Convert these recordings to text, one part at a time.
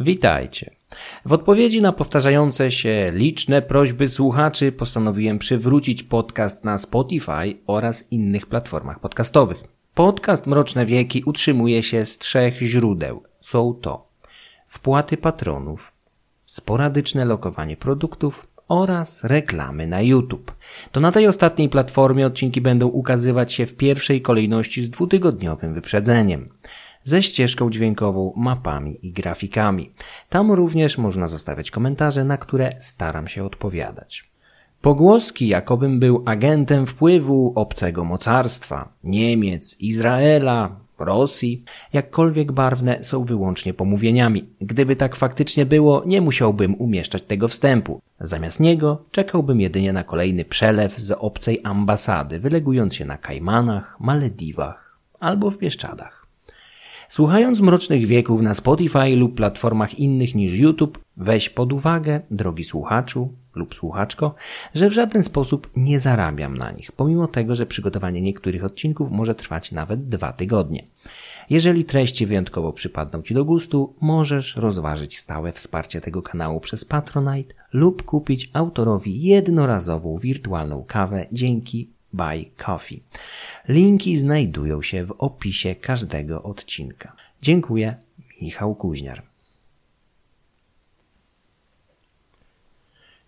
Witajcie. W odpowiedzi na powtarzające się liczne prośby słuchaczy postanowiłem przywrócić podcast na Spotify oraz innych platformach podcastowych. Podcast Mroczne Wieki utrzymuje się z trzech źródeł. Są to wpłaty patronów, sporadyczne lokowanie produktów oraz reklamy na YouTube. To na tej ostatniej platformie odcinki będą ukazywać się w pierwszej kolejności z dwutygodniowym wyprzedzeniem ze ścieżką dźwiękową, mapami i grafikami. Tam również można zostawiać komentarze, na które staram się odpowiadać. Pogłoski, jakobym był agentem wpływu obcego mocarstwa, Niemiec, Izraela, Rosji, jakkolwiek barwne, są wyłącznie pomówieniami. Gdyby tak faktycznie było, nie musiałbym umieszczać tego wstępu. Zamiast niego czekałbym jedynie na kolejny przelew z obcej ambasady, wylegując się na Kajmanach, Malediwach albo w Bieszczadach. Słuchając Mrocznych Wieków na Spotify lub platformach innych niż YouTube, weź pod uwagę, drogi słuchaczu lub słuchaczko, że w żaden sposób nie zarabiam na nich, pomimo tego, że przygotowanie niektórych odcinków może trwać nawet dwa tygodnie. Jeżeli treści wyjątkowo przypadną Ci do gustu, możesz rozważyć stałe wsparcie tego kanału przez Patronite lub kupić autorowi jednorazową wirtualną kawę dzięki Buy Coffee. Linki znajdują się w opisie każdego odcinka. Dziękuję, Michał Kuźniar.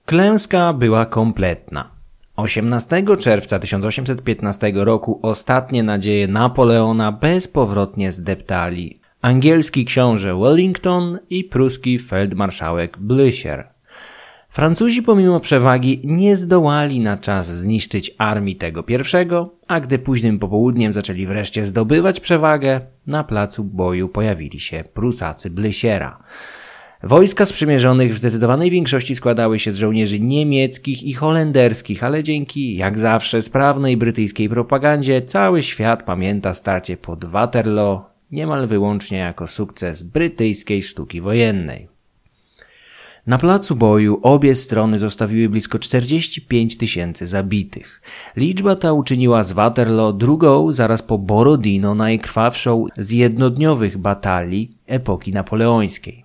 Klęska była kompletna. 18 czerwca 1815 roku ostatnie nadzieje Napoleona bezpowrotnie zdeptali angielski książę Wellington i pruski feldmarszałek Blücher. Francuzi pomimo przewagi nie zdołali na czas zniszczyć armii tego pierwszego, a gdy późnym popołudniem zaczęli wreszcie zdobywać przewagę, na placu boju pojawili się Prusacy Blesiera. Wojska sprzymierzonych w zdecydowanej większości składały się z żołnierzy niemieckich i holenderskich, ale dzięki, jak zawsze, sprawnej brytyjskiej propagandzie cały świat pamięta starcie pod Waterloo niemal wyłącznie jako sukces brytyjskiej sztuki wojennej. Na placu boju obie strony zostawiły blisko 45 tysięcy zabitych. Liczba ta uczyniła z Waterloo drugą zaraz po Borodino najkrwawszą z jednodniowych batalii epoki napoleońskiej.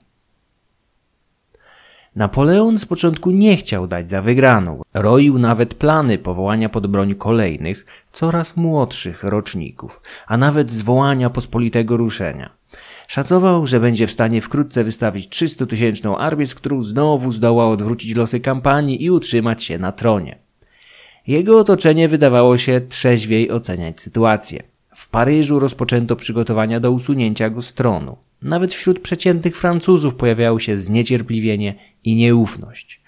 Napoleon z początku nie chciał dać za wygraną. Roił nawet plany powołania pod broń kolejnych, coraz młodszych roczników, a nawet zwołania pospolitego ruszenia. Szacował, że będzie w stanie wkrótce wystawić 300-tysięczną armię, z którą znowu zdoła odwrócić losy kampanii i utrzymać się na tronie. Jego otoczenie wydawało się trzeźwiej oceniać sytuację. W Paryżu rozpoczęto przygotowania do usunięcia go z tronu. Nawet wśród przeciętnych Francuzów pojawiało się zniecierpliwienie i nieufność.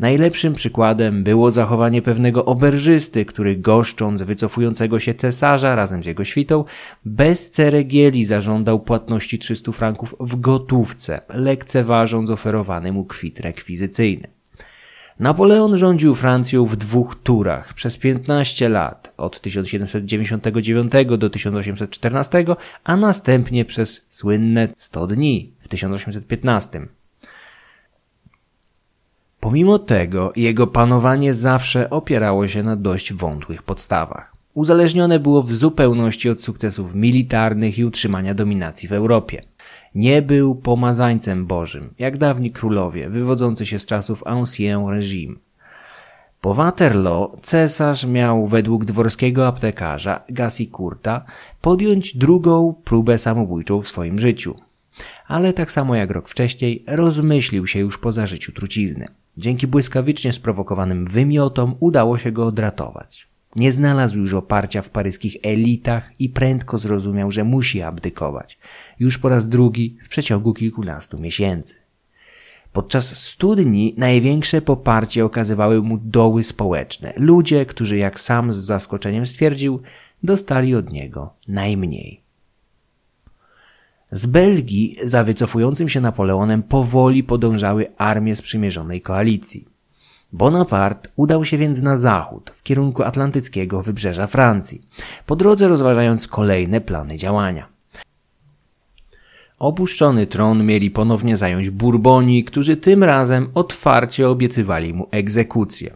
Najlepszym przykładem było zachowanie pewnego oberżysty, który goszcząc wycofującego się cesarza razem z jego świtą, bez ceregieli zażądał płatności 300 franków w gotówce, lekceważąc oferowany mu kwit rekwizycyjny. Napoleon rządził Francją w dwóch turach przez 15 lat, od 1799 do 1814, a następnie przez słynne 100 dni w 1815. Pomimo tego jego panowanie zawsze opierało się na dość wątłych podstawach. Uzależnione było w zupełności od sukcesów militarnych i utrzymania dominacji w Europie. Nie był pomazańcem bożym, jak dawni królowie, wywodzący się z czasów Ancien Régime. Po Waterloo cesarz miał według dworskiego aptekarza Gassicourta podjąć drugą próbę samobójczą w swoim życiu. Ale tak samo jak rok wcześniej rozmyślił się już po zażyciu trucizny. Dzięki błyskawicznie sprowokowanym wymiotom udało się go odratować. Nie znalazł już oparcia w paryskich elitach i prędko zrozumiał, że musi abdykować. Już po raz drugi w przeciągu kilkunastu miesięcy. Podczas studni największe poparcie okazywały mu doły społeczne. Ludzie, którzy jak sam z zaskoczeniem stwierdził, dostali od niego najmniej. Z Belgii za wycofującym się Napoleonem powoli podążały armie sprzymierzonej koalicji. Bonaparte udał się więc na zachód, w kierunku atlantyckiego wybrzeża Francji, po drodze rozważając kolejne plany działania. Opuszczony tron mieli ponownie zająć Burboni, którzy tym razem otwarcie obiecywali mu egzekucję.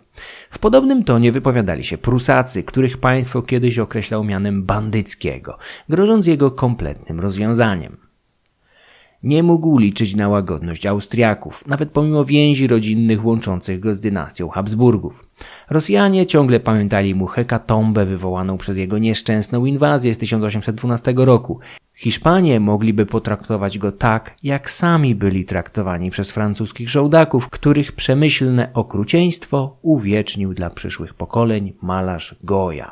W podobnym tonie wypowiadali się Prusacy, których państwo kiedyś określał mianem bandyckiego, grożąc jego kompletnym rozwiązaniem. Nie mógł liczyć na łagodność Austriaków, nawet pomimo więzi rodzinnych łączących go z dynastią Habsburgów. Rosjanie ciągle pamiętali mu hekatombę wywołaną przez jego nieszczęsną inwazję z 1812 roku. Hiszpanie mogliby potraktować go tak, jak sami byli traktowani przez francuskich żołdaków, których przemyślne okrucieństwo uwiecznił dla przyszłych pokoleń malarz Goya.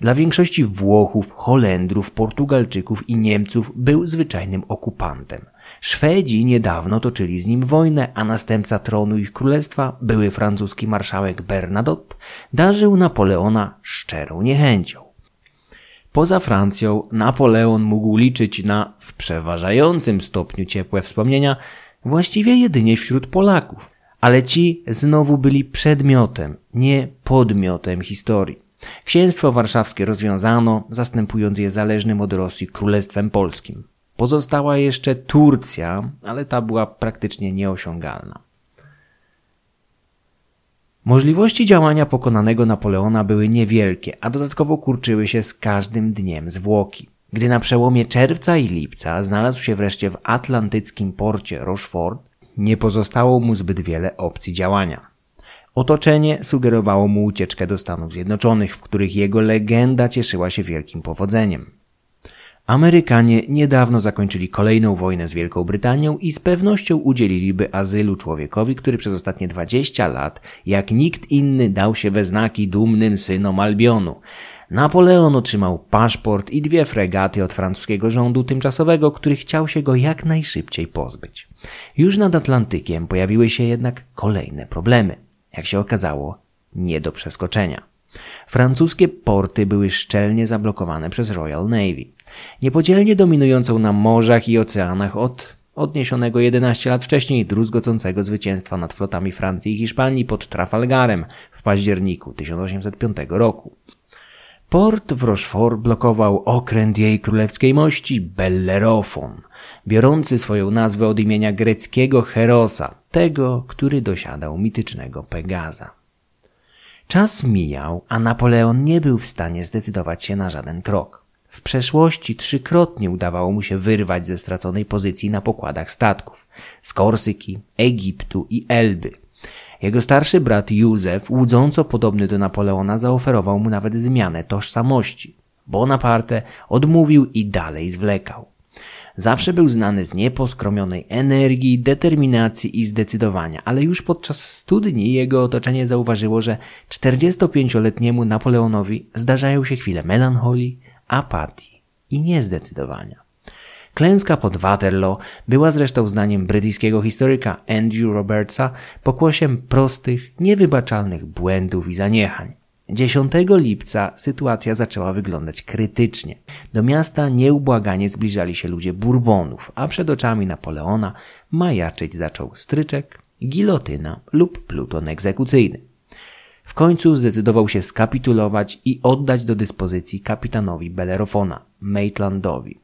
Dla większości Włochów, Holendrów, Portugalczyków i Niemców był zwyczajnym okupantem. Szwedzi niedawno toczyli z nim wojnę, a następca tronu ich królestwa, były francuski marszałek Bernadotte, darzył Napoleona szczerą niechęcią. Poza Francją Napoleon mógł liczyć na w przeważającym stopniu ciepłe wspomnienia właściwie jedynie wśród Polaków, ale ci znowu byli przedmiotem, nie podmiotem historii. Księstwo warszawskie rozwiązano, zastępując je zależnym od Rosji Królestwem Polskim. Pozostała jeszcze Turcja, ale ta była praktycznie nieosiągalna. Możliwości działania pokonanego Napoleona były niewielkie, a dodatkowo kurczyły się z każdym dniem zwłoki. Gdy na przełomie czerwca i lipca znalazł się wreszcie w atlantyckim porcie Rochefort, nie pozostało mu zbyt wiele opcji działania. Otoczenie sugerowało mu ucieczkę do Stanów Zjednoczonych, w których jego legenda cieszyła się wielkim powodzeniem. Amerykanie niedawno zakończyli kolejną wojnę z Wielką Brytanią i z pewnością udzieliliby azylu człowiekowi, który przez ostatnie 20 lat, jak nikt inny, dał się we znaki dumnym synom Albionu. Napoleon otrzymał paszport i dwie fregaty od francuskiego rządu tymczasowego, który chciał się go jak najszybciej pozbyć. Już nad Atlantykiem pojawiły się jednak kolejne problemy. Jak się okazało, nie do przeskoczenia. Francuskie porty były szczelnie zablokowane przez Royal Navy niepodzielnie dominującą na morzach i oceanach od odniesionego 11 lat wcześniej druzgocącego zwycięstwa nad flotami Francji i Hiszpanii pod Trafalgarem w październiku 1805 roku. Port w Rochefort blokował okręt jej królewskiej mości Bellerofon, biorący swoją nazwę od imienia greckiego Herosa, tego, który dosiadał mitycznego Pegaza. Czas mijał, a Napoleon nie był w stanie zdecydować się na żaden krok. W przeszłości trzykrotnie udawało mu się wyrwać ze straconej pozycji na pokładach statków z Korsyki, Egiptu i Elby. Jego starszy brat Józef, łudząco podobny do Napoleona, zaoferował mu nawet zmianę tożsamości. Bonaparte odmówił i dalej zwlekał. Zawsze był znany z nieposkromionej energii, determinacji i zdecydowania, ale już podczas studni jego otoczenie zauważyło, że 45-letniemu Napoleonowi zdarzają się chwile melancholii, apatii i niezdecydowania. Klęska pod Waterloo była zresztą zdaniem brytyjskiego historyka Andrew Robertsa pokłosiem prostych, niewybaczalnych błędów i zaniechań. 10 lipca sytuacja zaczęła wyglądać krytycznie. Do miasta nieubłaganie zbliżali się ludzie Bourbonów, a przed oczami Napoleona majaczyć zaczął stryczek, gilotyna lub pluton egzekucyjny. W końcu zdecydował się skapitulować i oddać do dyspozycji kapitanowi Bellerofona, Maitlandowi.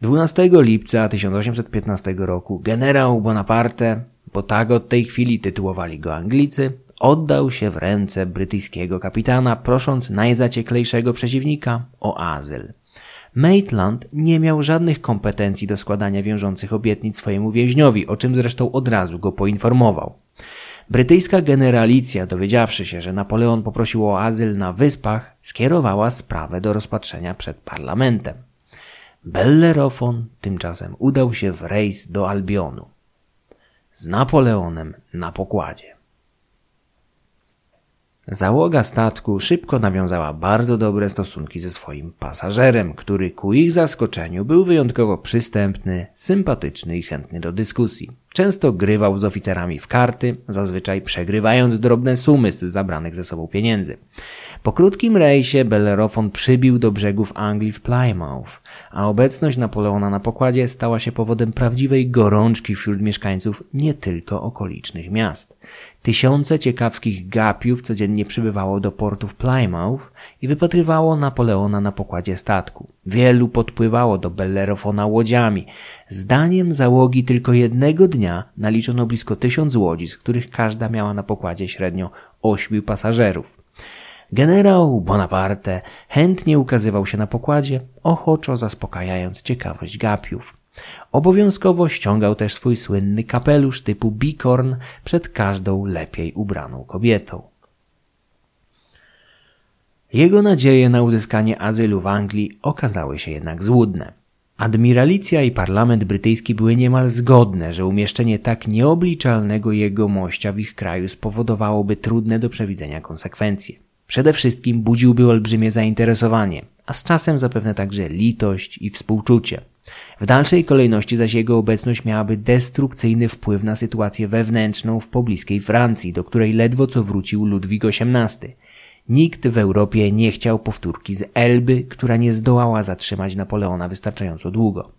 12 lipca 1815 roku generał Bonaparte, bo tak od tej chwili tytułowali go Anglicy, oddał się w ręce brytyjskiego kapitana, prosząc najzacieklejszego przeciwnika o azyl. Maitland nie miał żadnych kompetencji do składania wiążących obietnic swojemu więźniowi, o czym zresztą od razu go poinformował. Brytyjska generalicja, dowiedziawszy się, że Napoleon poprosił o azyl na wyspach, skierowała sprawę do rozpatrzenia przed parlamentem. Bellerofon tymczasem udał się w rejs do Albionu z Napoleonem na pokładzie. Załoga statku szybko nawiązała bardzo dobre stosunki ze swoim pasażerem, który ku ich zaskoczeniu był wyjątkowo przystępny, sympatyczny i chętny do dyskusji. Często grywał z oficerami w karty, zazwyczaj przegrywając drobne sumy z zabranych ze sobą pieniędzy. Po krótkim rejsie Bellerofon przybił do brzegów Anglii w Plymouth, a obecność Napoleona na pokładzie stała się powodem prawdziwej gorączki wśród mieszkańców nie tylko okolicznych miast. Tysiące ciekawskich gapiów codziennie przybywało do portu w Plymouth i wypatrywało Napoleona na pokładzie statku. Wielu podpływało do Bellerofona łodziami. Zdaniem załogi tylko jednego dnia naliczono blisko tysiąc łodzi, z których każda miała na pokładzie średnio ośmiu pasażerów. Generał Bonaparte chętnie ukazywał się na pokładzie, ochoczo zaspokajając ciekawość gapiów. Obowiązkowo ściągał też swój słynny kapelusz typu bikorn przed każdą lepiej ubraną kobietą. Jego nadzieje na uzyskanie azylu w Anglii okazały się jednak złudne. Admiralicja i parlament brytyjski były niemal zgodne, że umieszczenie tak nieobliczalnego jegomościa w ich kraju spowodowałoby trudne do przewidzenia konsekwencje. Przede wszystkim budziłby olbrzymie zainteresowanie, a z czasem zapewne także litość i współczucie. W dalszej kolejności zaś jego obecność miałaby destrukcyjny wpływ na sytuację wewnętrzną w pobliskiej Francji, do której ledwo co wrócił Ludwik XVIII. Nikt w Europie nie chciał powtórki z Elby, która nie zdołała zatrzymać Napoleona wystarczająco długo.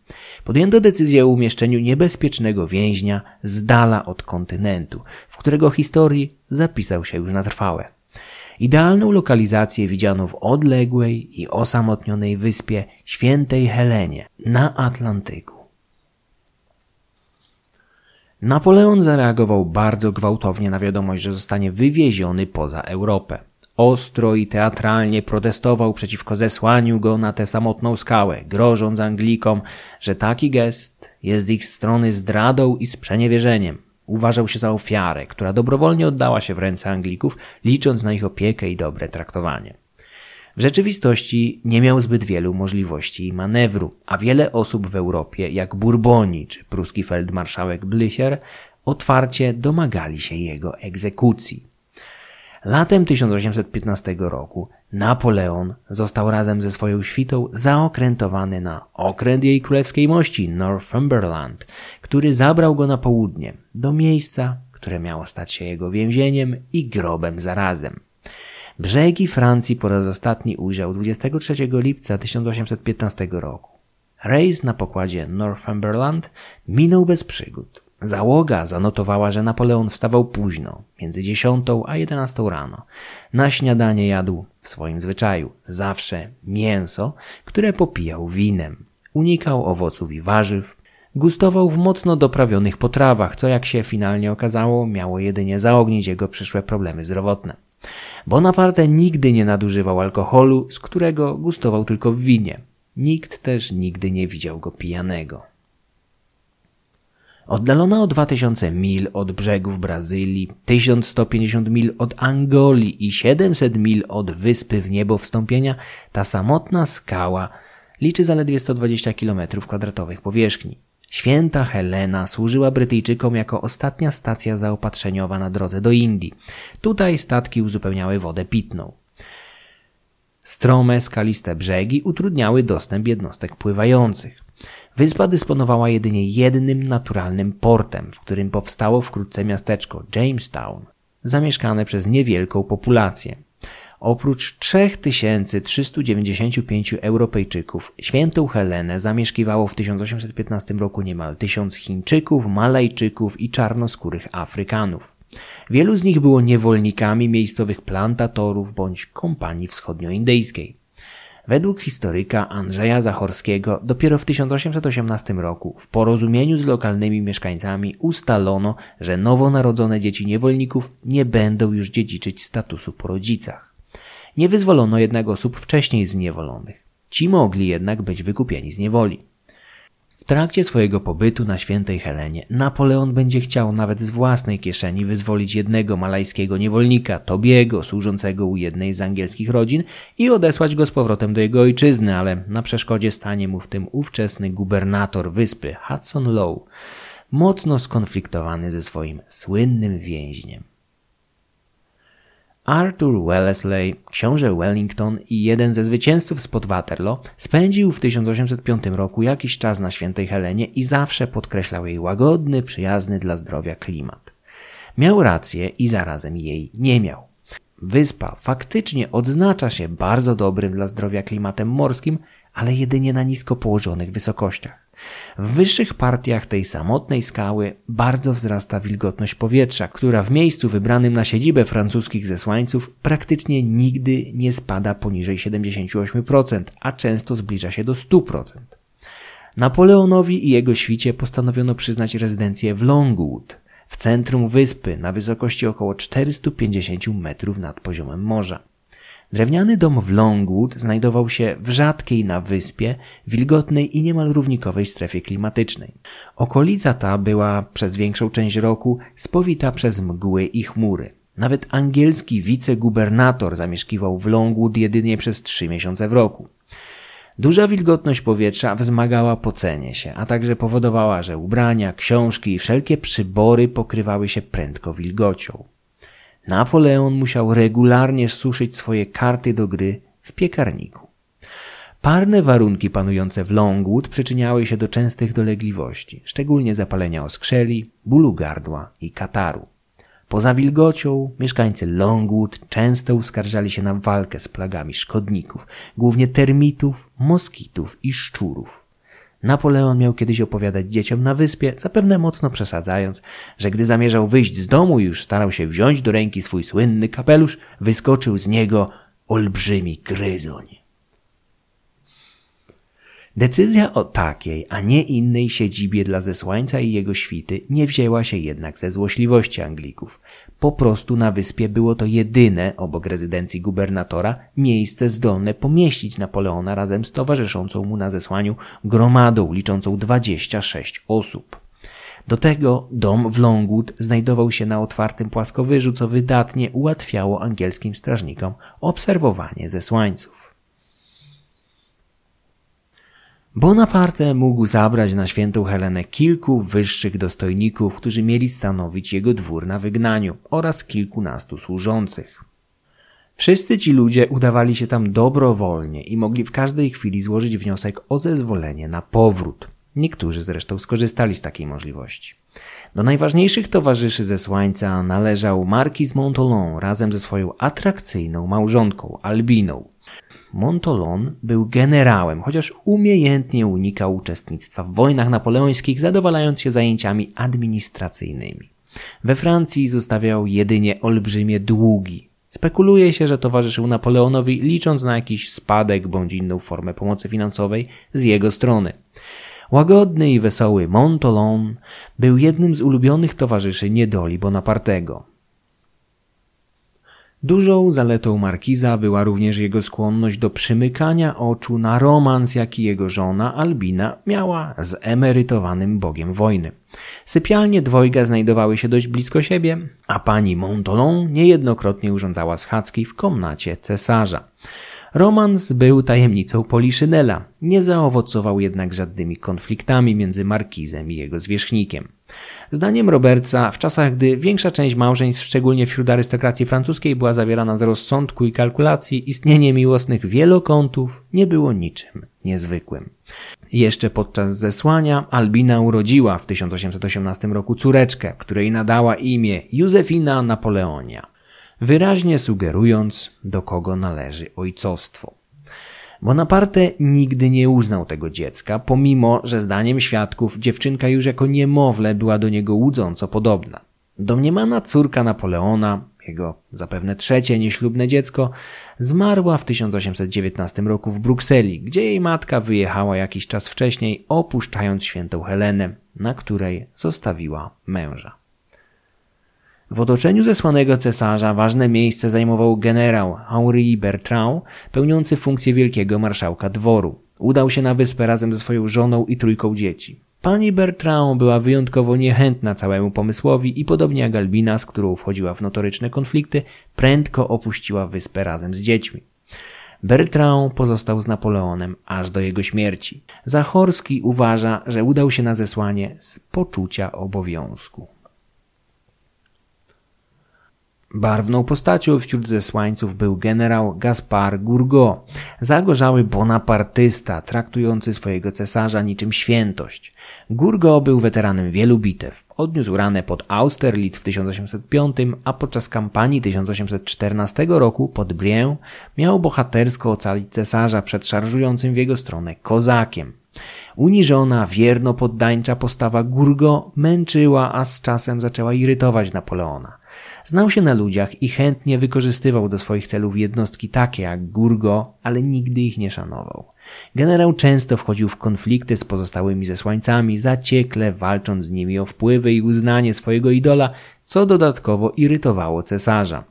Podjęto decyzję o umieszczeniu niebezpiecznego więźnia z dala od kontynentu, w którego historii zapisał się już na trwałe. Idealną lokalizację widziano w odległej i osamotnionej wyspie Świętej Helenie na Atlantyku. Napoleon zareagował bardzo gwałtownie na wiadomość, że zostanie wywieziony poza Europę. Ostro i teatralnie protestował przeciwko zesłaniu go na tę samotną skałę, grożąc Anglikom, że taki gest jest z ich strony zdradą i sprzeniewierzeniem. Uważał się za ofiarę, która dobrowolnie oddała się w ręce Anglików, licząc na ich opiekę i dobre traktowanie. W rzeczywistości nie miał zbyt wielu możliwości manewru, a wiele osób w Europie, jak Bourboni czy pruski feldmarszałek Blücher, otwarcie domagali się jego egzekucji. Latem 1815 roku Napoleon został razem ze swoją świtą zaokrętowany na okręt jej królewskiej mości Northumberland, który zabrał go na południe, do miejsca, które miało stać się jego więzieniem i grobem zarazem. Brzegi Francji po raz ostatni ujrzał 23 lipca 1815 roku. Rejs na pokładzie Northumberland minął bez przygód. Załoga zanotowała, że Napoleon wstawał późno, między 10 a 11 rano. Na śniadanie jadł w swoim zwyczaju zawsze mięso, które popijał winem. Unikał owoców i warzyw. Gustował w mocno doprawionych potrawach, co jak się finalnie okazało, miało jedynie zaognić jego przyszłe problemy zdrowotne. Bonaparte nigdy nie nadużywał alkoholu, z którego gustował tylko w winie. Nikt też nigdy nie widział go pijanego. Oddalona o 2000 mil od brzegów Brazylii, 1150 mil od Angolii i 700 mil od wyspy w niebo wstąpienia, ta samotna skała liczy zaledwie 120 km kwadratowych powierzchni. Święta Helena służyła Brytyjczykom jako ostatnia stacja zaopatrzeniowa na drodze do Indii. Tutaj statki uzupełniały wodę pitną. Strome, skaliste brzegi utrudniały dostęp jednostek pływających. Wyspa dysponowała jedynie jednym naturalnym portem, w którym powstało wkrótce miasteczko Jamestown, zamieszkane przez niewielką populację. Oprócz 3395 Europejczyków, świętą Helenę zamieszkiwało w 1815 roku niemal tysiąc Chińczyków, Malajczyków i czarnoskórych Afrykanów. Wielu z nich było niewolnikami miejscowych plantatorów bądź kompanii wschodnioindyjskiej. Według historyka Andrzeja Zachorskiego dopiero w 1818 roku w porozumieniu z lokalnymi mieszkańcami ustalono, że nowonarodzone dzieci niewolników nie będą już dziedziczyć statusu po rodzicach. Nie wyzwolono jednak osób wcześniej zniewolonych. Ci mogli jednak być wykupieni z niewoli trakcie swojego pobytu na świętej Helenie Napoleon będzie chciał nawet z własnej kieszeni wyzwolić jednego malajskiego niewolnika, Tobiego, służącego u jednej z angielskich rodzin i odesłać go z powrotem do jego ojczyzny, ale na przeszkodzie stanie mu w tym ówczesny gubernator wyspy Hudson Lowe, mocno skonfliktowany ze swoim słynnym więźniem. Arthur Wellesley, książę Wellington i jeden ze zwycięzców spod Waterloo spędził w 1805 roku jakiś czas na świętej Helenie i zawsze podkreślał jej łagodny, przyjazny dla zdrowia klimat. Miał rację i zarazem jej nie miał. Wyspa faktycznie odznacza się bardzo dobrym dla zdrowia klimatem morskim, ale jedynie na nisko położonych wysokościach. W wyższych partiach tej samotnej skały bardzo wzrasta wilgotność powietrza, która w miejscu wybranym na siedzibę francuskich zesłańców praktycznie nigdy nie spada poniżej 78%, a często zbliża się do 100%. Napoleonowi i jego świcie postanowiono przyznać rezydencję w Longwood, w centrum wyspy na wysokości około 450 metrów nad poziomem morza. Drewniany dom w Longwood znajdował się w rzadkiej na wyspie, wilgotnej i niemal równikowej strefie klimatycznej. Okolica ta była przez większą część roku spowita przez mgły i chmury. Nawet angielski wicegubernator zamieszkiwał w Longwood jedynie przez trzy miesiące w roku. Duża wilgotność powietrza wzmagała pocenie się, a także powodowała, że ubrania, książki i wszelkie przybory pokrywały się prędko wilgocią. Napoleon musiał regularnie suszyć swoje karty do gry w piekarniku. Parne warunki panujące w Longwood przyczyniały się do częstych dolegliwości, szczególnie zapalenia oskrzeli, bólu gardła i kataru. Poza wilgocią mieszkańcy Longwood często uskarżali się na walkę z plagami szkodników, głównie termitów, moskitów i szczurów. Napoleon miał kiedyś opowiadać dzieciom na wyspie, zapewne mocno przesadzając, że gdy zamierzał wyjść z domu i już starał się wziąć do ręki swój słynny kapelusz, wyskoczył z niego olbrzymi gryzoń. Decyzja o takiej, a nie innej siedzibie dla zesłańca i jego świty nie wzięła się jednak ze złośliwości Anglików. Po prostu na wyspie było to jedyne, obok rezydencji gubernatora, miejsce zdolne pomieścić Napoleona razem z towarzyszącą mu na zesłaniu gromadą liczącą 26 osób. Do tego dom w Longwood znajdował się na otwartym płaskowyżu, co wydatnie ułatwiało angielskim strażnikom obserwowanie zesłańców. Bonaparte mógł zabrać na świętą Helenę kilku wyższych dostojników, którzy mieli stanowić jego dwór na wygnaniu oraz kilkunastu służących. Wszyscy ci ludzie udawali się tam dobrowolnie i mogli w każdej chwili złożyć wniosek o zezwolenie na powrót. Niektórzy zresztą skorzystali z takiej możliwości. Do najważniejszych towarzyszy zesłańca należał markiz Montolon razem ze swoją atrakcyjną małżonką Albiną. Montolon był generałem, chociaż umiejętnie unikał uczestnictwa w wojnach napoleońskich, zadowalając się zajęciami administracyjnymi. We Francji zostawiał jedynie olbrzymie długi. Spekuluje się, że towarzyszył Napoleonowi licząc na jakiś spadek bądź inną formę pomocy finansowej z jego strony. Łagodny i wesoły Montolon był jednym z ulubionych towarzyszy niedoli Bonapartego. Dużą zaletą markiza była również jego skłonność do przymykania oczu na romans, jaki jego żona Albina miała z emerytowanym bogiem wojny. Sypialnie dwojga znajdowały się dość blisko siebie, a pani Montolon niejednokrotnie urządzała schadzki w komnacie cesarza. Romans był tajemnicą Poliszynela, nie zaowocował jednak żadnymi konfliktami między markizem i jego zwierzchnikiem. Zdaniem Robertsa, w czasach gdy większa część małżeństw, szczególnie wśród arystokracji francuskiej, była zawierana z rozsądku i kalkulacji, istnienie miłosnych wielokątów nie było niczym niezwykłym. Jeszcze podczas zesłania Albina urodziła w 1818 roku córeczkę, której nadała imię Józefina Napoleonia, wyraźnie sugerując, do kogo należy ojcostwo. Bonaparte nigdy nie uznał tego dziecka, pomimo, że zdaniem świadków dziewczynka już jako niemowlę była do niego łudząco podobna. Domniemana córka Napoleona, jego zapewne trzecie nieślubne dziecko, zmarła w 1819 roku w Brukseli, gdzie jej matka wyjechała jakiś czas wcześniej, opuszczając świętą Helenę, na której zostawiła męża. W otoczeniu zesłanego cesarza ważne miejsce zajmował generał Henri Bertrand, pełniący funkcję wielkiego marszałka dworu. Udał się na wyspę razem ze swoją żoną i trójką dzieci. Pani Bertrand była wyjątkowo niechętna całemu pomysłowi i podobnie jak Albina, z którą wchodziła w notoryczne konflikty, prędko opuściła wyspę razem z dziećmi. Bertrand pozostał z Napoleonem aż do jego śmierci. Zachorski uważa, że udał się na zesłanie z poczucia obowiązku. Barwną postacią wśród zesłańców był generał Gaspar Gourgaud, zagorzały bonapartysta, traktujący swojego cesarza niczym świętość. Gourgaud był weteranem wielu bitew. Odniósł ranę pod Austerlitz w 1805, a podczas kampanii 1814 roku pod Brienne miał bohatersko ocalić cesarza przed szarżującym w jego stronę kozakiem. Uniżona, wierno poddańcza postawa Gurgo męczyła, a z czasem zaczęła irytować Napoleona. Znał się na ludziach i chętnie wykorzystywał do swoich celów jednostki takie jak Gurgo, ale nigdy ich nie szanował. Generał często wchodził w konflikty z pozostałymi zesłańcami, zaciekle walcząc z nimi o wpływy i uznanie swojego idola, co dodatkowo irytowało cesarza.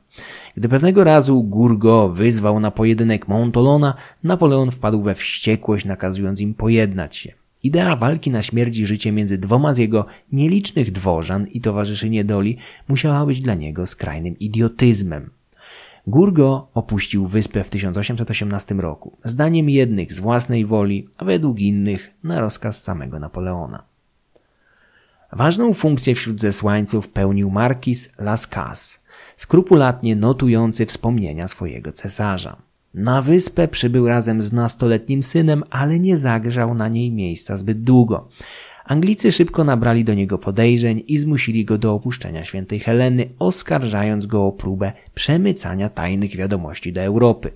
Gdy pewnego razu Gurgo wyzwał na pojedynek Montolona, Napoleon wpadł we wściekłość, nakazując im pojednać się. Idea walki na śmierć i życie między dwoma z jego nielicznych dworzan i towarzyszy niedoli musiała być dla niego skrajnym idiotyzmem. Gurgo opuścił wyspę w 1818 roku, zdaniem jednych z własnej woli, a według innych na rozkaz samego Napoleona. Ważną funkcję wśród zesłańców pełnił markiz Las Cas, skrupulatnie notujący wspomnienia swojego cesarza. Na wyspę przybył razem z nastoletnim synem, ale nie zagrzał na niej miejsca zbyt długo. Anglicy szybko nabrali do niego podejrzeń i zmusili go do opuszczenia świętej Heleny, oskarżając go o próbę przemycania tajnych wiadomości do Europy.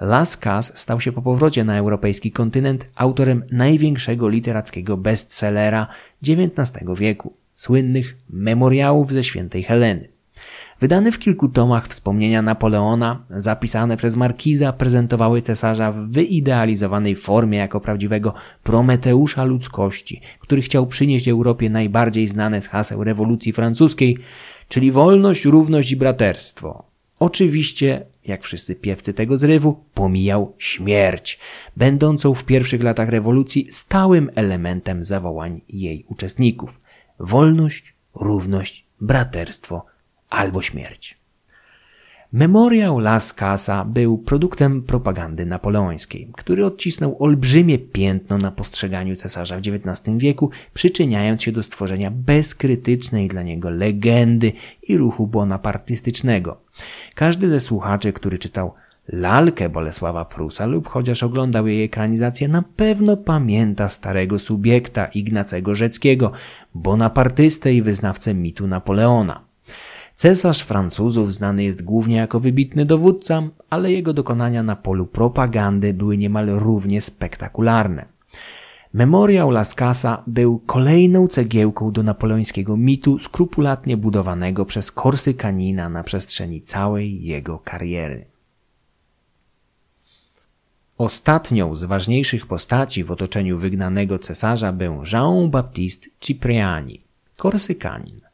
Las Cas stał się po powrocie na europejski kontynent autorem największego literackiego bestsellera XIX wieku, słynnych memoriałów ze świętej Heleny. Wydane w kilku tomach wspomnienia Napoleona, zapisane przez Markiza, prezentowały cesarza w wyidealizowanej formie jako prawdziwego Prometeusza ludzkości, który chciał przynieść Europie najbardziej znane z haseł rewolucji francuskiej, czyli wolność, równość i braterstwo. Oczywiście, jak wszyscy piewcy tego zrywu, pomijał śmierć, będącą w pierwszych latach rewolucji stałym elementem zawołań jej uczestników. Wolność, równość, braterstwo, albo śmierć. Memoriał Las Casa był produktem propagandy napoleońskiej, który odcisnął olbrzymie piętno na postrzeganiu cesarza w XIX wieku, przyczyniając się do stworzenia bezkrytycznej dla niego legendy i ruchu bonapartystycznego. Każdy ze słuchaczy, który czytał lalkę Bolesława Prusa lub chociaż oglądał jej ekranizację, na pewno pamięta starego subiekta Ignacego Rzeckiego, bonapartystę i wyznawcę mitu Napoleona. Cesarz Francuzów znany jest głównie jako wybitny dowódca, ale jego dokonania na polu propagandy były niemal równie spektakularne. Memoriał Las Casa był kolejną cegiełką do napoleońskiego mitu skrupulatnie budowanego przez Korsykanina na przestrzeni całej jego kariery. Ostatnią z ważniejszych postaci w otoczeniu wygnanego cesarza był Jean-Baptiste Cipriani, Korsykanin.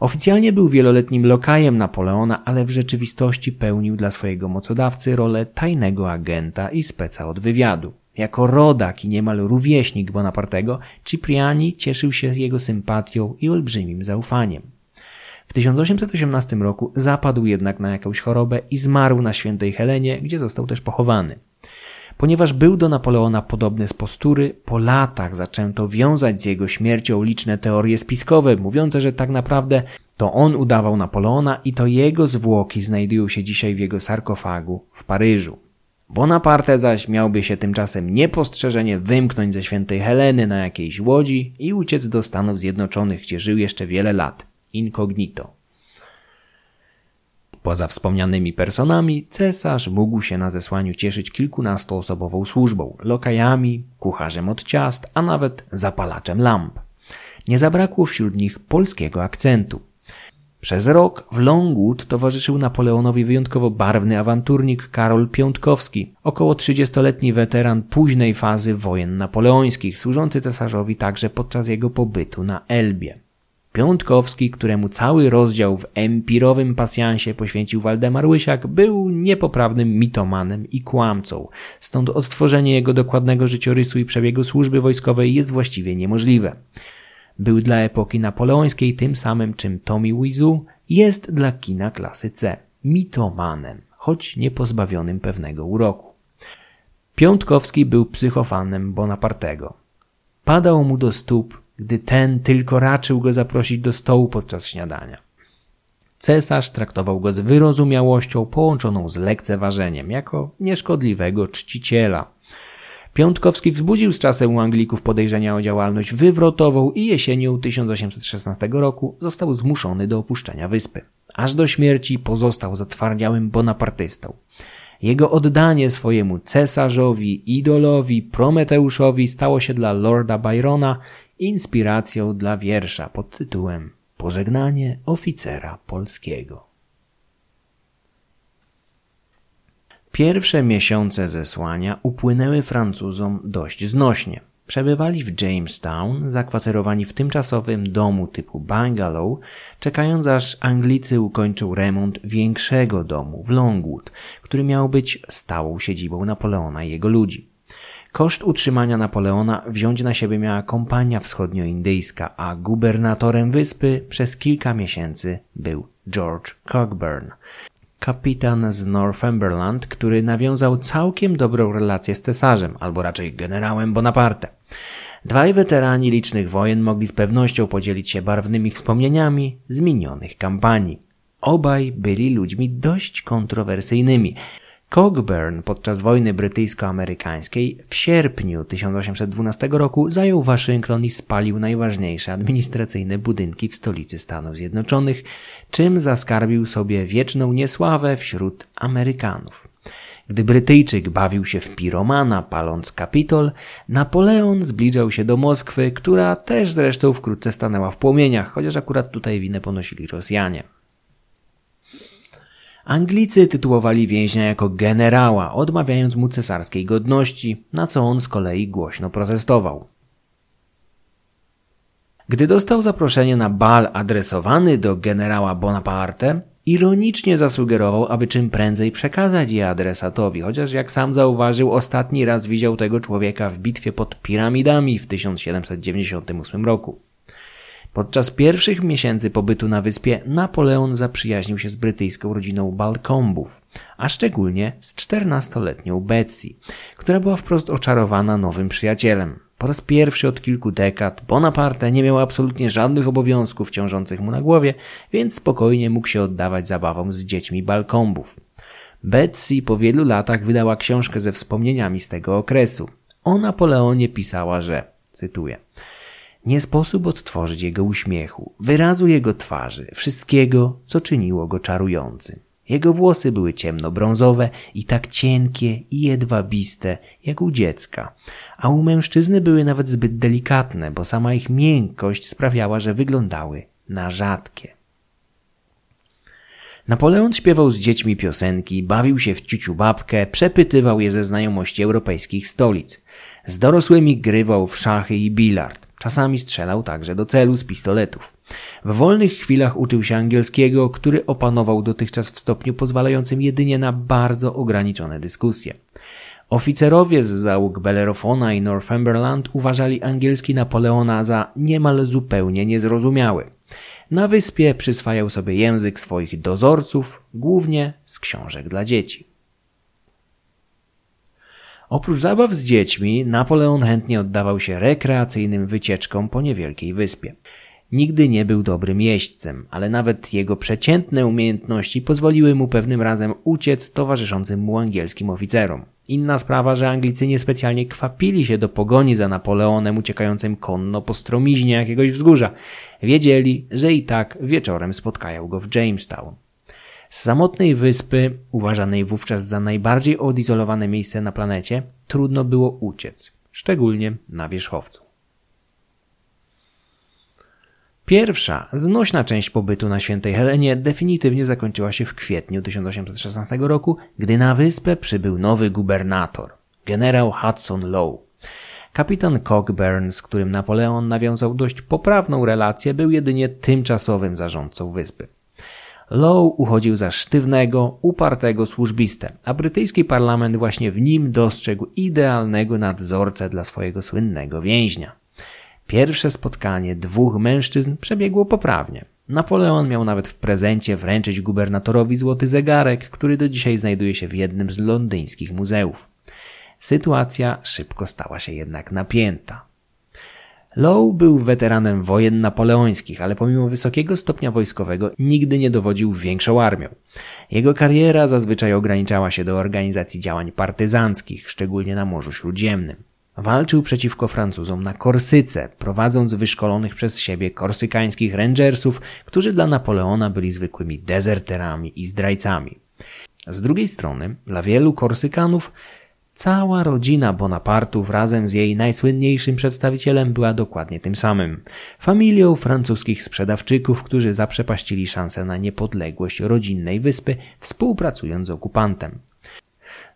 Oficjalnie był wieloletnim lokajem Napoleona, ale w rzeczywistości pełnił dla swojego mocodawcy rolę tajnego agenta i speca od wywiadu. Jako rodak i niemal rówieśnik Bonapartego, Cipriani cieszył się jego sympatią i olbrzymim zaufaniem. W 1818 roku zapadł jednak na jakąś chorobę i zmarł na świętej Helenie, gdzie został też pochowany. Ponieważ był do Napoleona podobny z postury, po latach zaczęto wiązać z jego śmiercią liczne teorie spiskowe, mówiące, że tak naprawdę to on udawał Napoleona i to jego zwłoki znajdują się dzisiaj w jego sarkofagu w Paryżu. Bonaparte zaś miałby się tymczasem niepostrzeżenie wymknąć ze świętej Heleny na jakiejś łodzi i uciec do Stanów Zjednoczonych, gdzie żył jeszcze wiele lat, incognito. Poza wspomnianymi personami, cesarz mógł się na zesłaniu cieszyć kilkunastoosobową służbą, lokajami, kucharzem od ciast, a nawet zapalaczem lamp. Nie zabrakło wśród nich polskiego akcentu. Przez rok w Longwood towarzyszył Napoleonowi wyjątkowo barwny awanturnik Karol Piątkowski, około 30-letni weteran późnej fazy wojen napoleońskich, służący cesarzowi także podczas jego pobytu na Elbie. Piątkowski, któremu cały rozdział w empirowym pasjansie poświęcił Waldemar Łysiak, był niepoprawnym mitomanem i kłamcą, stąd odtworzenie jego dokładnego życiorysu i przebiegu służby wojskowej jest właściwie niemożliwe. Był dla epoki napoleońskiej tym samym, czym Tommy Wiseau jest dla kina klasy C, mitomanem, choć nie pozbawionym pewnego uroku. Piątkowski był psychofanem Bonapartego. Padał mu do stóp gdy ten tylko raczył go zaprosić do stołu podczas śniadania. Cesarz traktował go z wyrozumiałością połączoną z lekceważeniem, jako nieszkodliwego czciciela. Piątkowski wzbudził z czasem u Anglików podejrzenia o działalność wywrotową i jesienią 1816 roku został zmuszony do opuszczenia wyspy. Aż do śmierci pozostał zatwardziałym bonapartystą. Jego oddanie swojemu cesarzowi, idolowi, Prometeuszowi stało się dla lorda Byrona inspiracją dla wiersza pod tytułem Pożegnanie oficera polskiego. Pierwsze miesiące zesłania upłynęły Francuzom dość znośnie. Przebywali w Jamestown, zakwaterowani w tymczasowym domu typu bungalow, czekając aż Anglicy ukończą remont większego domu w Longwood, który miał być stałą siedzibą Napoleona i jego ludzi. Koszt utrzymania Napoleona wziąć na siebie miała kompania wschodnioindyjska, a gubernatorem wyspy przez kilka miesięcy był George Cockburn, kapitan z Northumberland, który nawiązał całkiem dobrą relację z cesarzem, albo raczej generałem Bonaparte. Dwaj weterani licznych wojen mogli z pewnością podzielić się barwnymi wspomnieniami z minionych kampanii. Obaj byli ludźmi dość kontrowersyjnymi, Cockburn podczas wojny brytyjsko-amerykańskiej w sierpniu 1812 roku zajął Waszyngton i spalił najważniejsze administracyjne budynki w stolicy Stanów Zjednoczonych, czym zaskarbił sobie wieczną niesławę wśród Amerykanów. Gdy Brytyjczyk bawił się w piromana paląc Kapitol, Napoleon zbliżał się do Moskwy, która też zresztą wkrótce stanęła w płomieniach, chociaż akurat tutaj winę ponosili Rosjanie. Anglicy tytułowali więźnia jako generała, odmawiając mu cesarskiej godności, na co on z kolei głośno protestował. Gdy dostał zaproszenie na bal adresowany do generała Bonaparte, ironicznie zasugerował, aby czym prędzej przekazać je adresatowi, chociaż jak sam zauważył, ostatni raz widział tego człowieka w bitwie pod piramidami w 1798 roku. Podczas pierwszych miesięcy pobytu na wyspie Napoleon zaprzyjaźnił się z brytyjską rodziną Balcombów, a szczególnie z czternastoletnią Betsy, która była wprost oczarowana nowym przyjacielem. Po raz pierwszy od kilku dekad Bonaparte nie miał absolutnie żadnych obowiązków ciążących mu na głowie, więc spokojnie mógł się oddawać zabawom z dziećmi Balcombów. Betsy po wielu latach wydała książkę ze wspomnieniami z tego okresu. O Napoleonie pisała, że, cytuję, nie sposób odtworzyć jego uśmiechu, wyrazu jego twarzy, wszystkiego, co czyniło go czarującym. Jego włosy były ciemnobrązowe i tak cienkie i jedwabiste, jak u dziecka, a u mężczyzny były nawet zbyt delikatne, bo sama ich miękkość sprawiała, że wyglądały na rzadkie. Napoleon śpiewał z dziećmi piosenki, bawił się w ciuciu babkę, przepytywał je ze znajomości europejskich stolic. Z dorosłymi grywał w szachy i bilard. Czasami strzelał także do celu z pistoletów. W wolnych chwilach uczył się angielskiego, który opanował dotychczas w stopniu pozwalającym jedynie na bardzo ograniczone dyskusje. Oficerowie z załóg Bellerofona i Northumberland uważali angielski Napoleona za niemal zupełnie niezrozumiały. Na wyspie przyswajał sobie język swoich dozorców, głównie z książek dla dzieci. Oprócz zabaw z dziećmi, Napoleon chętnie oddawał się rekreacyjnym wycieczkom po niewielkiej wyspie. Nigdy nie był dobrym jeźdźcem, ale nawet jego przeciętne umiejętności pozwoliły mu pewnym razem uciec towarzyszącym mu angielskim oficerom. Inna sprawa, że Anglicy niespecjalnie kwapili się do pogoni za Napoleonem uciekającym konno po stromiźnie jakiegoś wzgórza. Wiedzieli, że i tak wieczorem spotkają go w Jamestown. Z samotnej wyspy, uważanej wówczas za najbardziej odizolowane miejsce na planecie, trudno było uciec, szczególnie na wierzchowcu. Pierwsza, znośna część pobytu na Świętej Helenie definitywnie zakończyła się w kwietniu 1816 roku, gdy na wyspę przybył nowy gubernator, generał Hudson Lowe. Kapitan Cockburn, z którym Napoleon nawiązał dość poprawną relację, był jedynie tymczasowym zarządcą wyspy. Lowe uchodził za sztywnego, upartego służbistę, a brytyjski parlament właśnie w nim dostrzegł idealnego nadzorcę dla swojego słynnego więźnia. Pierwsze spotkanie dwóch mężczyzn przebiegło poprawnie. Napoleon miał nawet w prezencie wręczyć gubernatorowi złoty zegarek, który do dzisiaj znajduje się w jednym z londyńskich muzeów. Sytuacja szybko stała się jednak napięta. Lowe był weteranem wojen napoleońskich, ale pomimo wysokiego stopnia wojskowego nigdy nie dowodził większą armią. Jego kariera zazwyczaj ograniczała się do organizacji działań partyzanckich, szczególnie na Morzu Śródziemnym. Walczył przeciwko Francuzom na Korsyce, prowadząc wyszkolonych przez siebie korsykańskich rangersów, którzy dla Napoleona byli zwykłymi dezerterami i zdrajcami. Z drugiej strony, dla wielu Korsykanów Cała rodzina Bonapartów razem z jej najsłynniejszym przedstawicielem była dokładnie tym samym. Familią francuskich sprzedawczyków, którzy zaprzepaścili szansę na niepodległość rodzinnej wyspy, współpracując z okupantem.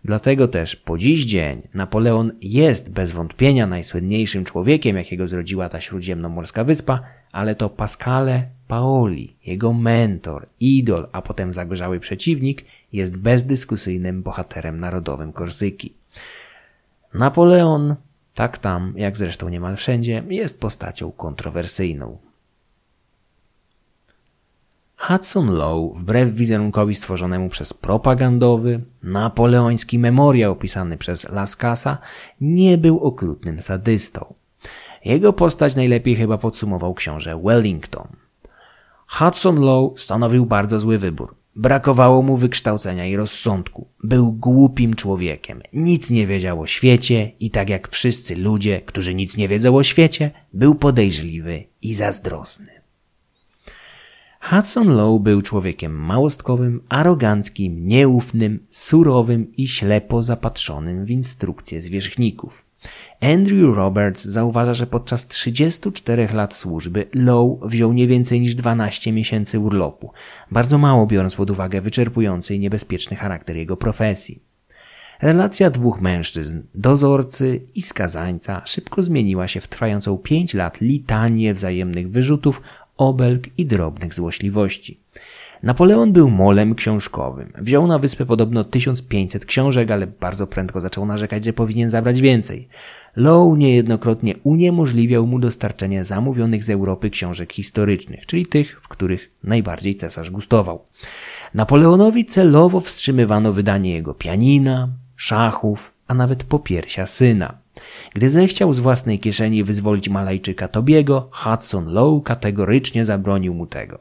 Dlatego też po dziś dzień Napoleon jest bez wątpienia najsłynniejszym człowiekiem, jakiego zrodziła ta śródziemnomorska wyspa, ale to Pascale Paoli, jego mentor, idol, a potem zagorzały przeciwnik, jest bezdyskusyjnym bohaterem narodowym Korsyki. Napoleon, tak tam, jak zresztą niemal wszędzie, jest postacią kontrowersyjną. Hudson Lowe, wbrew wizerunkowi stworzonemu przez propagandowy, napoleoński memoriał opisany przez Lascasa, nie był okrutnym sadystą. Jego postać najlepiej chyba podsumował książę Wellington. Hudson Lowe stanowił bardzo zły wybór. Brakowało mu wykształcenia i rozsądku. Był głupim człowiekiem. Nic nie wiedział o świecie i tak jak wszyscy ludzie, którzy nic nie wiedzą o świecie, był podejrzliwy i zazdrosny. Hudson Lowe był człowiekiem małostkowym, aroganckim, nieufnym, surowym i ślepo zapatrzonym w instrukcje zwierzchników. Andrew Roberts zauważa, że podczas 34 lat służby Lowe wziął nie więcej niż 12 miesięcy urlopu, bardzo mało biorąc pod uwagę wyczerpujący i niebezpieczny charakter jego profesji. Relacja dwóch mężczyzn, dozorcy i skazańca, szybko zmieniła się w trwającą pięć lat litanię wzajemnych wyrzutów obelg i drobnych złośliwości. Napoleon był molem książkowym. Wziął na wyspę podobno 1500 książek, ale bardzo prędko zaczął narzekać, że powinien zabrać więcej. Lowe niejednokrotnie uniemożliwiał mu dostarczenie zamówionych z Europy książek historycznych, czyli tych, w których najbardziej cesarz gustował. Napoleonowi celowo wstrzymywano wydanie jego pianina, szachów, a nawet popiersia syna. Gdy zechciał z własnej kieszeni wyzwolić Malajczyka Tobiego, Hudson Lowe kategorycznie zabronił mu tego.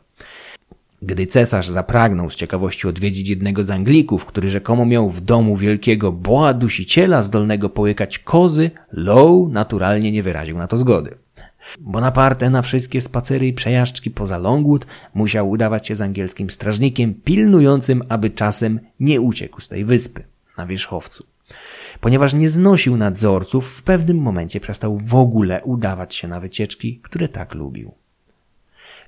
Gdy cesarz zapragnął z ciekawości odwiedzić jednego z Anglików, który rzekomo miał w domu wielkiego boa dusiciela zdolnego połykać kozy, Lowe naturalnie nie wyraził na to zgody. Bonaparte na wszystkie spacery i przejażdżki poza Longwood musiał udawać się z angielskim strażnikiem pilnującym, aby czasem nie uciekł z tej wyspy na wierzchowcu. Ponieważ nie znosił nadzorców, w pewnym momencie przestał w ogóle udawać się na wycieczki, które tak lubił.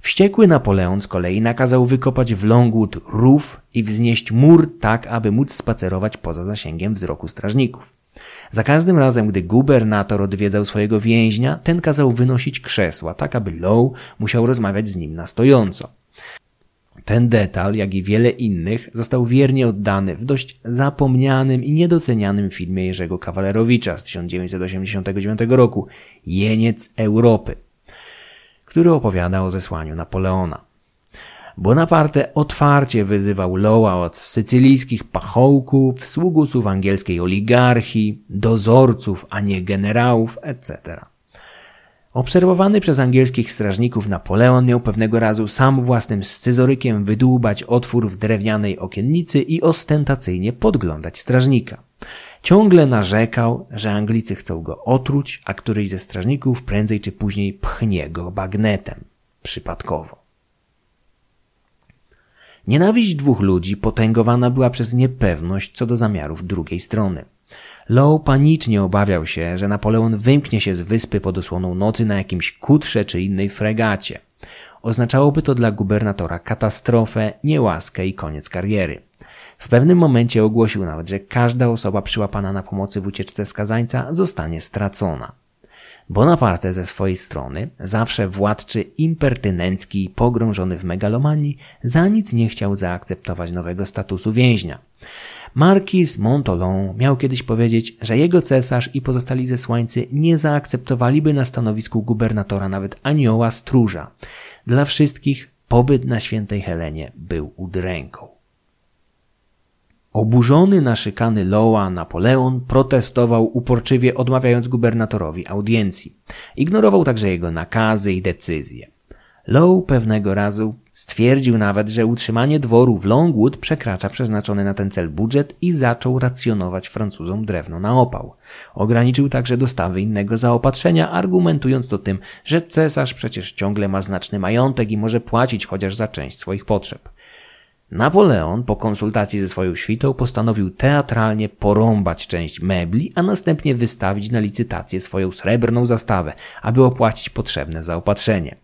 Wściekły Napoleon z kolei nakazał wykopać w Longwood rów i wznieść mur tak, aby móc spacerować poza zasięgiem wzroku strażników. Za każdym razem, gdy gubernator odwiedzał swojego więźnia, ten kazał wynosić krzesła, tak aby Low musiał rozmawiać z nim na stojąco. Ten detal, jak i wiele innych, został wiernie oddany w dość zapomnianym i niedocenianym filmie Jerzego Kawalerowicza z 1989 roku Jeniec Europy, który opowiada o zesłaniu Napoleona. Bonaparte otwarcie wyzywał Loa od sycylijskich pachołków, sługusów angielskiej oligarchii, dozorców, a nie generałów, etc. Obserwowany przez angielskich strażników Napoleon miał pewnego razu sam własnym scyzorykiem wydłubać otwór w drewnianej okiennicy i ostentacyjnie podglądać strażnika. Ciągle narzekał, że Anglicy chcą go otruć, a któryś ze strażników prędzej czy później pchnie go bagnetem. Przypadkowo. Nienawiść dwóch ludzi potęgowana była przez niepewność co do zamiarów drugiej strony. Low panicznie obawiał się, że Napoleon wymknie się z wyspy pod osłoną nocy na jakimś kutrze czy innej fregacie. Oznaczałoby to dla gubernatora katastrofę, niełaskę i koniec kariery. W pewnym momencie ogłosił nawet, że każda osoba przyłapana na pomocy w ucieczce skazańca zostanie stracona. Bonaparte ze swojej strony, zawsze władczy, impertynencki i pogrążony w megalomanii, za nic nie chciał zaakceptować nowego statusu więźnia. Markiz Montolon miał kiedyś powiedzieć, że jego cesarz i pozostali zesłańcy nie zaakceptowaliby na stanowisku gubernatora nawet anioła stróża. Dla wszystkich pobyt na świętej Helenie był udręką. Oburzony na szykany Loa Napoleon protestował uporczywie odmawiając gubernatorowi audiencji. Ignorował także jego nakazy i decyzje. Lowe pewnego razu stwierdził nawet, że utrzymanie dworu w Longwood przekracza przeznaczony na ten cel budżet i zaczął racjonować Francuzom drewno na opał. Ograniczył także dostawy innego zaopatrzenia, argumentując to tym, że cesarz przecież ciągle ma znaczny majątek i może płacić chociaż za część swoich potrzeb. Napoleon po konsultacji ze swoją świtą postanowił teatralnie porąbać część mebli, a następnie wystawić na licytację swoją srebrną zastawę, aby opłacić potrzebne zaopatrzenie.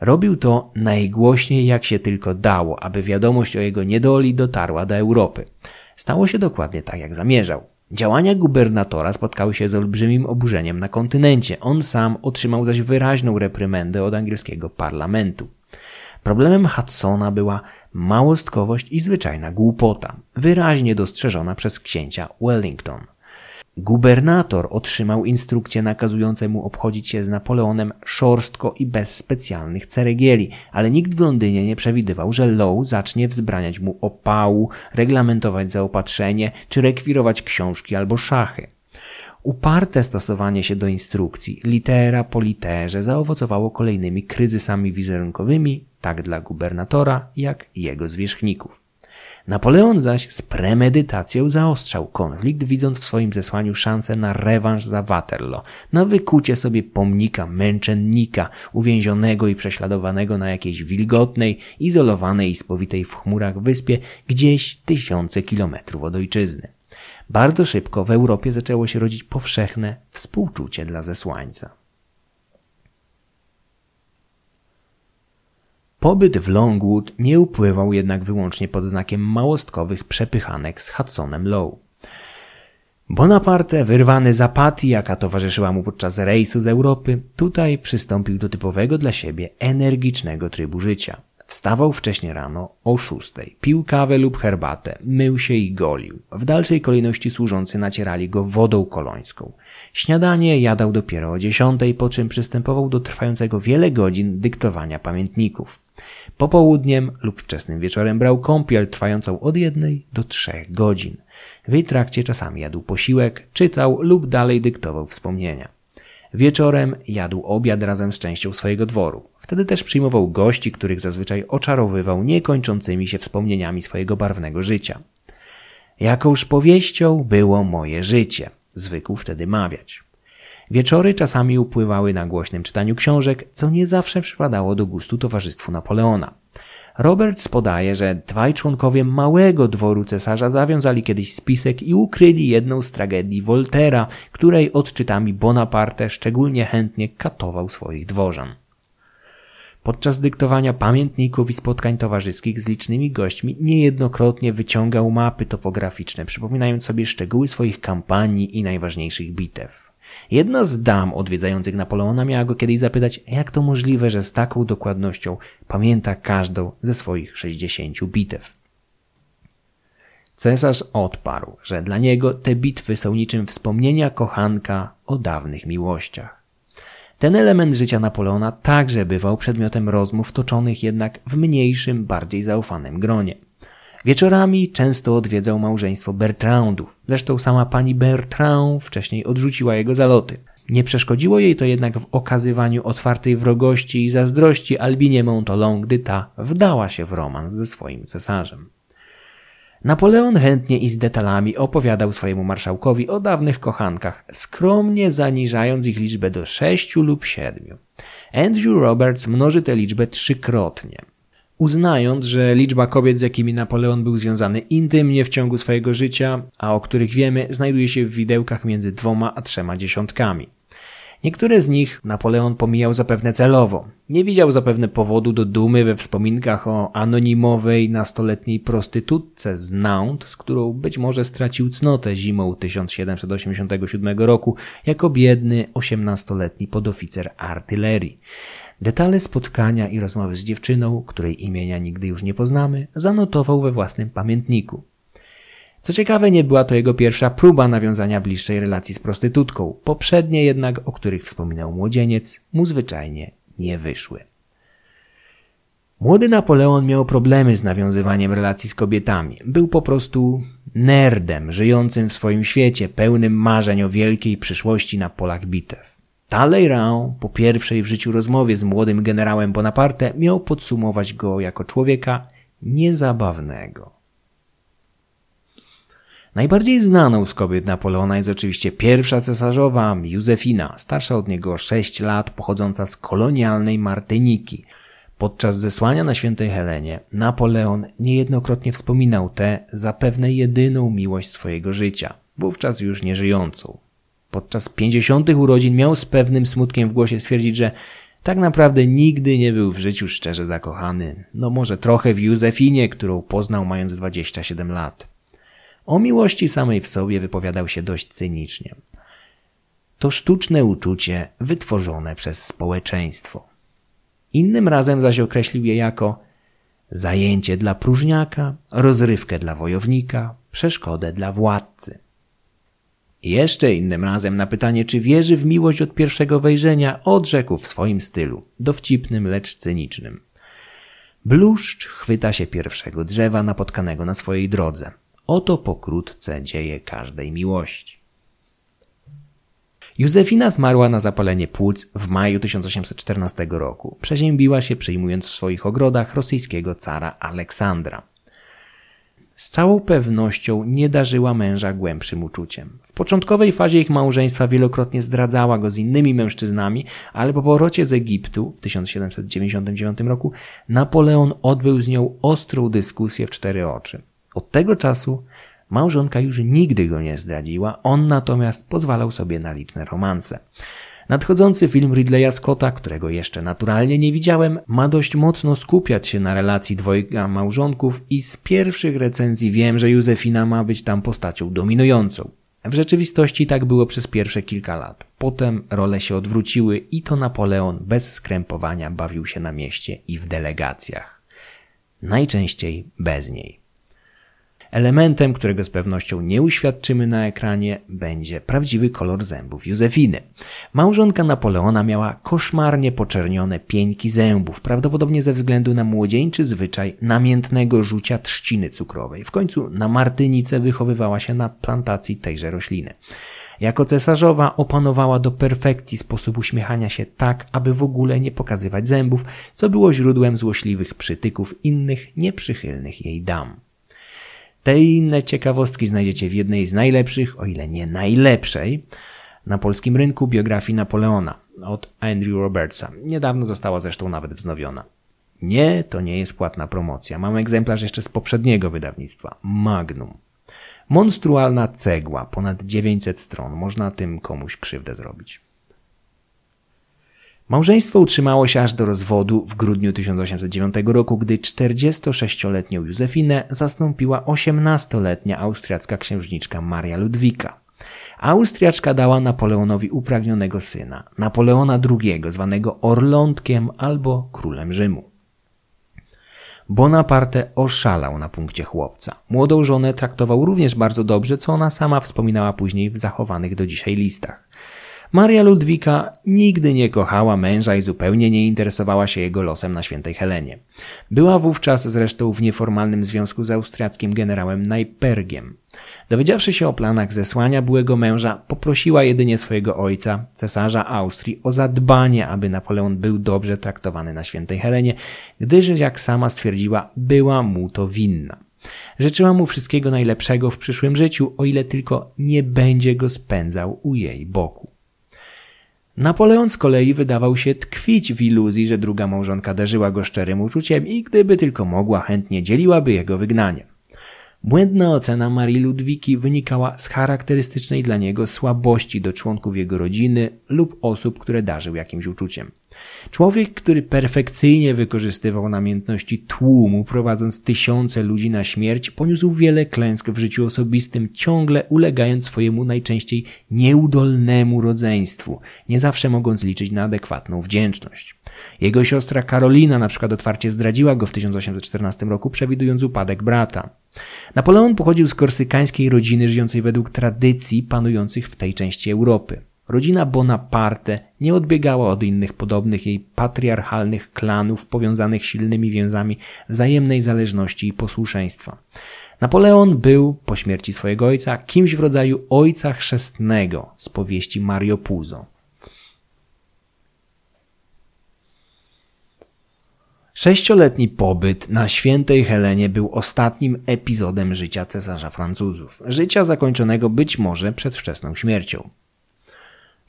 Robił to najgłośniej jak się tylko dało, aby wiadomość o jego niedoli dotarła do Europy. Stało się dokładnie tak, jak zamierzał. Działania gubernatora spotkały się z olbrzymim oburzeniem na kontynencie. On sam otrzymał zaś wyraźną reprymendę od angielskiego parlamentu. Problemem Hudsona była małostkowość i zwyczajna głupota, wyraźnie dostrzeżona przez księcia Wellington. Gubernator otrzymał instrukcje nakazujące mu obchodzić się z Napoleonem szorstko i bez specjalnych ceregieli, ale nikt w Londynie nie przewidywał, że Lowe zacznie wzbraniać mu opału, reglamentować zaopatrzenie czy rekwirować książki albo szachy. Uparte stosowanie się do instrukcji, litera po literze, zaowocowało kolejnymi kryzysami wizerunkowymi, tak dla gubernatora, jak jego zwierzchników. Napoleon zaś z premedytacją zaostrzał konflikt, widząc w swoim zesłaniu szansę na rewanż za Waterloo, na wykucie sobie pomnika męczennika, uwięzionego i prześladowanego na jakiejś wilgotnej, izolowanej i spowitej w chmurach wyspie, gdzieś tysiące kilometrów od ojczyzny. Bardzo szybko w Europie zaczęło się rodzić powszechne współczucie dla zesłańca. Pobyt w Longwood nie upływał jednak wyłącznie pod znakiem małostkowych przepychanek z Hudsonem Lowe. Bonaparte, wyrwany z apatii, jaka towarzyszyła mu podczas rejsu z Europy, tutaj przystąpił do typowego dla siebie energicznego trybu życia. Wstawał wcześnie rano o szóstej, pił kawę lub herbatę, mył się i golił. W dalszej kolejności służący nacierali go wodą kolońską. Śniadanie jadał dopiero o dziesiątej, po czym przystępował do trwającego wiele godzin dyktowania pamiętników. Popołudniem lub wczesnym wieczorem brał kąpiel trwającą od jednej do trzech godzin. W jej trakcie czasami jadł posiłek, czytał lub dalej dyktował wspomnienia. Wieczorem jadł obiad razem z częścią swojego dworu. Wtedy też przyjmował gości, których zazwyczaj oczarowywał niekończącymi się wspomnieniami swojego barwnego życia. Jakąż powieścią było moje życie, zwykł wtedy mawiać. Wieczory czasami upływały na głośnym czytaniu książek, co nie zawsze przypadało do gustu towarzystwu Napoleona. Roberts podaje, że dwaj członkowie małego dworu cesarza zawiązali kiedyś spisek i ukryli jedną z tragedii Voltera, której odczytami Bonaparte szczególnie chętnie katował swoich dworzan. Podczas dyktowania pamiętników i spotkań towarzyskich z licznymi gośćmi niejednokrotnie wyciągał mapy topograficzne, przypominając sobie szczegóły swoich kampanii i najważniejszych bitew. Jedna z dam odwiedzających Napoleona miała go kiedyś zapytać, jak to możliwe, że z taką dokładnością pamięta każdą ze swoich sześćdziesięciu bitew. Cesarz odparł, że dla niego te bitwy są niczym wspomnienia kochanka o dawnych miłościach. Ten element życia Napoleona także bywał przedmiotem rozmów toczonych jednak w mniejszym, bardziej zaufanym gronie. Wieczorami często odwiedzał małżeństwo Bertrandów. Zresztą sama pani Bertrand wcześniej odrzuciła jego zaloty. Nie przeszkodziło jej to jednak w okazywaniu otwartej wrogości i zazdrości Albinie Montolon, gdy ta wdała się w romans ze swoim cesarzem. Napoleon chętnie i z detalami opowiadał swojemu marszałkowi o dawnych kochankach, skromnie zaniżając ich liczbę do sześciu lub siedmiu. Andrew Roberts mnoży tę liczbę trzykrotnie uznając, że liczba kobiet, z jakimi Napoleon był związany intymnie w ciągu swojego życia, a o których wiemy, znajduje się w widełkach między dwoma a trzema dziesiątkami. Niektóre z nich Napoleon pomijał zapewne celowo. Nie widział zapewne powodu do dumy we wspominkach o anonimowej, nastoletniej prostytutce z Nantes, z którą być może stracił cnotę zimą 1787 roku jako biedny, osiemnastoletni podoficer artylerii. Detale spotkania i rozmowy z dziewczyną, której imienia nigdy już nie poznamy, zanotował we własnym pamiętniku. Co ciekawe, nie była to jego pierwsza próba nawiązania bliższej relacji z prostytutką. Poprzednie jednak, o których wspominał młodzieniec, mu zwyczajnie nie wyszły. Młody Napoleon miał problemy z nawiązywaniem relacji z kobietami. Był po prostu nerdem, żyjącym w swoim świecie, pełnym marzeń o wielkiej przyszłości na polach bitew. Talleyrand po pierwszej w życiu rozmowie z młodym generałem Bonaparte miał podsumować go jako człowieka niezabawnego. Najbardziej znaną z kobiet Napoleona jest oczywiście pierwsza cesarzowa Józefina, starsza od niego o 6 lat, pochodząca z kolonialnej Martyniki. Podczas zesłania na świętej Helenie Napoleon niejednokrotnie wspominał tę zapewne jedyną miłość swojego życia, wówczas już nieżyjącą. Podczas pięćdziesiątych urodzin miał z pewnym smutkiem w głosie stwierdzić, że tak naprawdę nigdy nie był w życiu szczerze zakochany. No może trochę w Józefinie, którą poznał mając 27 lat. O miłości samej w sobie wypowiadał się dość cynicznie. To sztuczne uczucie wytworzone przez społeczeństwo. Innym razem zaś określił je jako zajęcie dla próżniaka, rozrywkę dla wojownika, przeszkodę dla władcy. Jeszcze innym razem na pytanie, czy wierzy w miłość od pierwszego wejrzenia, odrzekł w swoim stylu, dowcipnym, lecz cynicznym. Bluszcz chwyta się pierwszego drzewa napotkanego na swojej drodze. Oto pokrótce dzieje każdej miłości. Józefina zmarła na zapalenie płuc w maju 1814 roku. Przeziębiła się przyjmując w swoich ogrodach rosyjskiego cara Aleksandra. Z całą pewnością nie darzyła męża głębszym uczuciem. Początkowej fazie ich małżeństwa wielokrotnie zdradzała go z innymi mężczyznami, ale po powrocie z Egiptu w 1799 roku Napoleon odbył z nią ostrą dyskusję w cztery oczy. Od tego czasu małżonka już nigdy go nie zdradziła, on natomiast pozwalał sobie na liczne romanse. Nadchodzący film Ridleya Scotta, którego jeszcze naturalnie nie widziałem, ma dość mocno skupiać się na relacji dwojga małżonków i z pierwszych recenzji wiem, że Józefina ma być tam postacią dominującą. W rzeczywistości tak było przez pierwsze kilka lat. Potem role się odwróciły i to Napoleon bez skrępowania bawił się na mieście i w delegacjach. Najczęściej bez niej. Elementem, którego z pewnością nie uświadczymy na ekranie, będzie prawdziwy kolor zębów Józefiny. Małżonka Napoleona miała koszmarnie poczernione pieńki zębów, prawdopodobnie ze względu na młodzieńczy zwyczaj namiętnego rzucia trzciny cukrowej. W końcu na Martynice wychowywała się na plantacji tejże rośliny. Jako cesarzowa opanowała do perfekcji sposób uśmiechania się tak, aby w ogóle nie pokazywać zębów, co było źródłem złośliwych przytyków innych nieprzychylnych jej dam. Te i inne ciekawostki znajdziecie w jednej z najlepszych, o ile nie najlepszej, na polskim rynku biografii Napoleona od Andrew Robertsa. Niedawno została zresztą nawet wznowiona. Nie, to nie jest płatna promocja. Mam egzemplarz jeszcze z poprzedniego wydawnictwa. Magnum. Monstrualna cegła, ponad 900 stron. Można tym komuś krzywdę zrobić. Małżeństwo utrzymało się aż do rozwodu w grudniu 1809 roku, gdy 46-letnią Józefinę zastąpiła 18-letnia austriacka księżniczka Maria Ludwika. Austriaczka dała Napoleonowi upragnionego syna, Napoleona II, zwanego Orlątkiem albo królem Rzymu. Bonaparte oszalał na punkcie chłopca. Młodą żonę traktował również bardzo dobrze, co ona sama wspominała później w zachowanych do dzisiaj listach. Maria Ludwika nigdy nie kochała męża i zupełnie nie interesowała się jego losem na świętej Helenie. Była wówczas zresztą w nieformalnym związku z austriackim generałem Najpergiem. Dowiedziawszy się o planach zesłania byłego męża, poprosiła jedynie swojego ojca, cesarza Austrii, o zadbanie, aby Napoleon był dobrze traktowany na świętej Helenie, gdyż, jak sama stwierdziła, była mu to winna. Życzyła mu wszystkiego najlepszego w przyszłym życiu, o ile tylko nie będzie go spędzał u jej boku. Napoleon z kolei wydawał się tkwić w iluzji, że druga małżonka darzyła go szczerym uczuciem i gdyby tylko mogła, chętnie dzieliłaby jego wygnanie. Błędna ocena Marii Ludwiki wynikała z charakterystycznej dla niego słabości do członków jego rodziny lub osób, które darzył jakimś uczuciem. Człowiek, który perfekcyjnie wykorzystywał namiętności tłumu, prowadząc tysiące ludzi na śmierć, poniósł wiele klęsk w życiu osobistym, ciągle ulegając swojemu najczęściej nieudolnemu rodzeństwu, nie zawsze mogąc liczyć na adekwatną wdzięczność. Jego siostra Karolina na przykład otwarcie zdradziła go w 1814 roku, przewidując upadek brata. Napoleon pochodził z korsykańskiej rodziny żyjącej według tradycji panujących w tej części Europy. Rodzina Bonaparte nie odbiegała od innych podobnych jej patriarchalnych klanów powiązanych silnymi więzami wzajemnej zależności i posłuszeństwa. Napoleon był, po śmierci swojego ojca, kimś w rodzaju ojca chrzestnego z powieści Mario Puzo. Sześcioletni pobyt na świętej Helenie był ostatnim epizodem życia cesarza Francuzów, życia zakończonego być może przedwczesną śmiercią.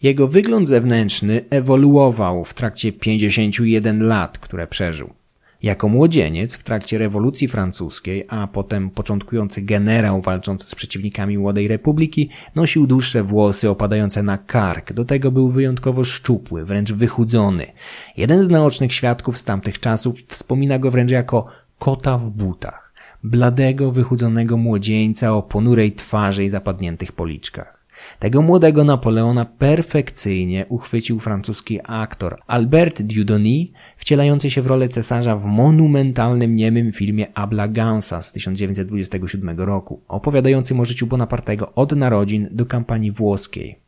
Jego wygląd zewnętrzny ewoluował w trakcie 51 lat, które przeżył. Jako młodzieniec w trakcie rewolucji francuskiej, a potem początkujący generał walczący z przeciwnikami Młodej Republiki, nosił dłuższe włosy opadające na kark, do tego był wyjątkowo szczupły, wręcz wychudzony. Jeden z naocznych świadków z tamtych czasów wspomina go wręcz jako kota w butach. bladego, wychudzonego młodzieńca o ponurej twarzy i zapadniętych policzkach. Tego młodego Napoleona perfekcyjnie uchwycił francuski aktor Albert Dieudonné, wcielający się w rolę cesarza w monumentalnym niemym filmie Abla Gansa z 1927 roku, opowiadającym o życiu Bonapartego od narodzin do kampanii włoskiej.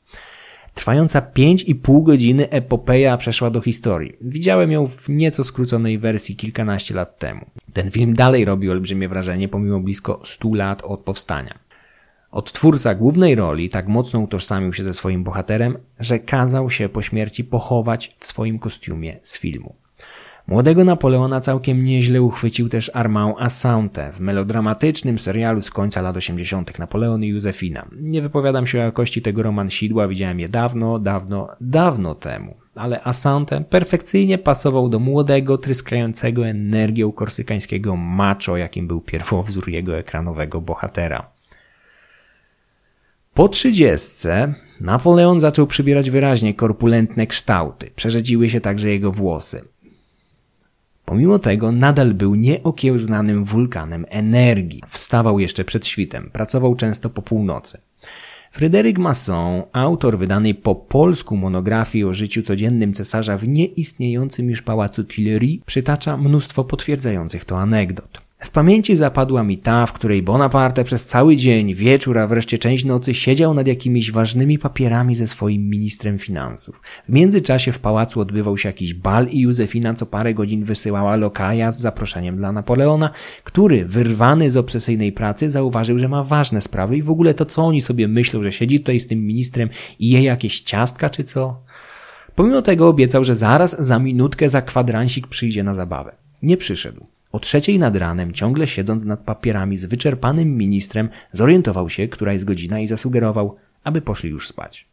Trwająca 5,5 godziny epopeja przeszła do historii. Widziałem ją w nieco skróconej wersji kilkanaście lat temu. Ten film dalej robi olbrzymie wrażenie pomimo blisko 100 lat od powstania. Odtwórca głównej roli tak mocno utożsamił się ze swoim bohaterem, że kazał się po śmierci pochować w swoim kostiumie z filmu. Młodego Napoleona całkiem nieźle uchwycił też Armand Assante w melodramatycznym serialu z końca lat 80. Napoleon i Józefina. Nie wypowiadam się o jakości tego romansidła, widziałem je dawno, dawno, dawno temu. Ale Assante perfekcyjnie pasował do młodego, tryskającego energią korsykańskiego macho, jakim był pierwowzór jego ekranowego bohatera. Po trzydziestce Napoleon zaczął przybierać wyraźnie korpulentne kształty. Przerzedziły się także jego włosy. Pomimo tego nadal był nieokiełznanym wulkanem energii. Wstawał jeszcze przed świtem, pracował często po północy. Fryderyk Masson, autor wydanej po polsku monografii o życiu codziennym cesarza w nieistniejącym już pałacu Tuileries, przytacza mnóstwo potwierdzających to anegdot. W pamięci zapadła mi ta, w której Bonaparte przez cały dzień, wieczór, a wreszcie część nocy siedział nad jakimiś ważnymi papierami ze swoim ministrem finansów. W międzyczasie w pałacu odbywał się jakiś bal i Józefina co parę godzin wysyłała lokaja z zaproszeniem dla Napoleona, który, wyrwany z obsesyjnej pracy, zauważył, że ma ważne sprawy i w ogóle to, co oni sobie myślą, że siedzi tutaj z tym ministrem i je jakieś ciastka czy co. Pomimo tego obiecał, że zaraz za minutkę za kwadransik przyjdzie na zabawę. Nie przyszedł. O trzeciej nad ranem, ciągle siedząc nad papierami z wyczerpanym ministrem, zorientował się, która jest godzina i zasugerował, aby poszli już spać.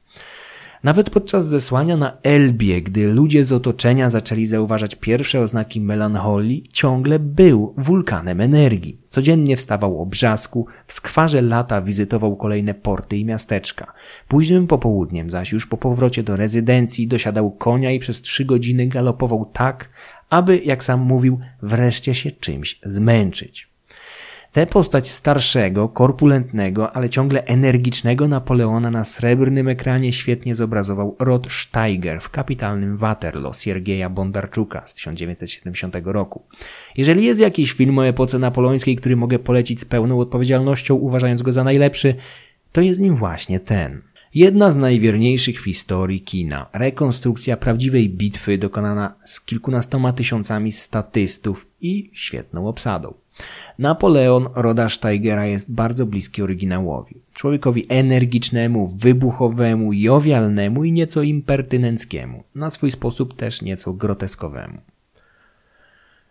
Nawet podczas zesłania na Elbie, gdy ludzie z otoczenia zaczęli zauważać pierwsze oznaki melancholii, ciągle był wulkanem energii. Codziennie wstawał o brzasku, w skwarze lata wizytował kolejne porty i miasteczka. Późnym popołudniem zaś już po powrocie do rezydencji dosiadał konia i przez trzy godziny galopował tak, aby, jak sam mówił, wreszcie się czymś zmęczyć. Tę postać starszego, korpulentnego, ale ciągle energicznego Napoleona na srebrnym ekranie świetnie zobrazował Rod Steiger w kapitalnym Waterloo Siergieja Bondarczuka z 1970 roku. Jeżeli jest jakiś film o epoce napoleońskiej, który mogę polecić z pełną odpowiedzialnością, uważając go za najlepszy, to jest nim właśnie ten. Jedna z najwierniejszych w historii kina. Rekonstrukcja prawdziwej bitwy dokonana z kilkunastoma tysiącami statystów i świetną obsadą. Napoleon Roda Steigera jest bardzo bliski oryginałowi. Człowiekowi energicznemu, wybuchowemu, jowialnemu i nieco impertynenckiemu. Na swój sposób też nieco groteskowemu.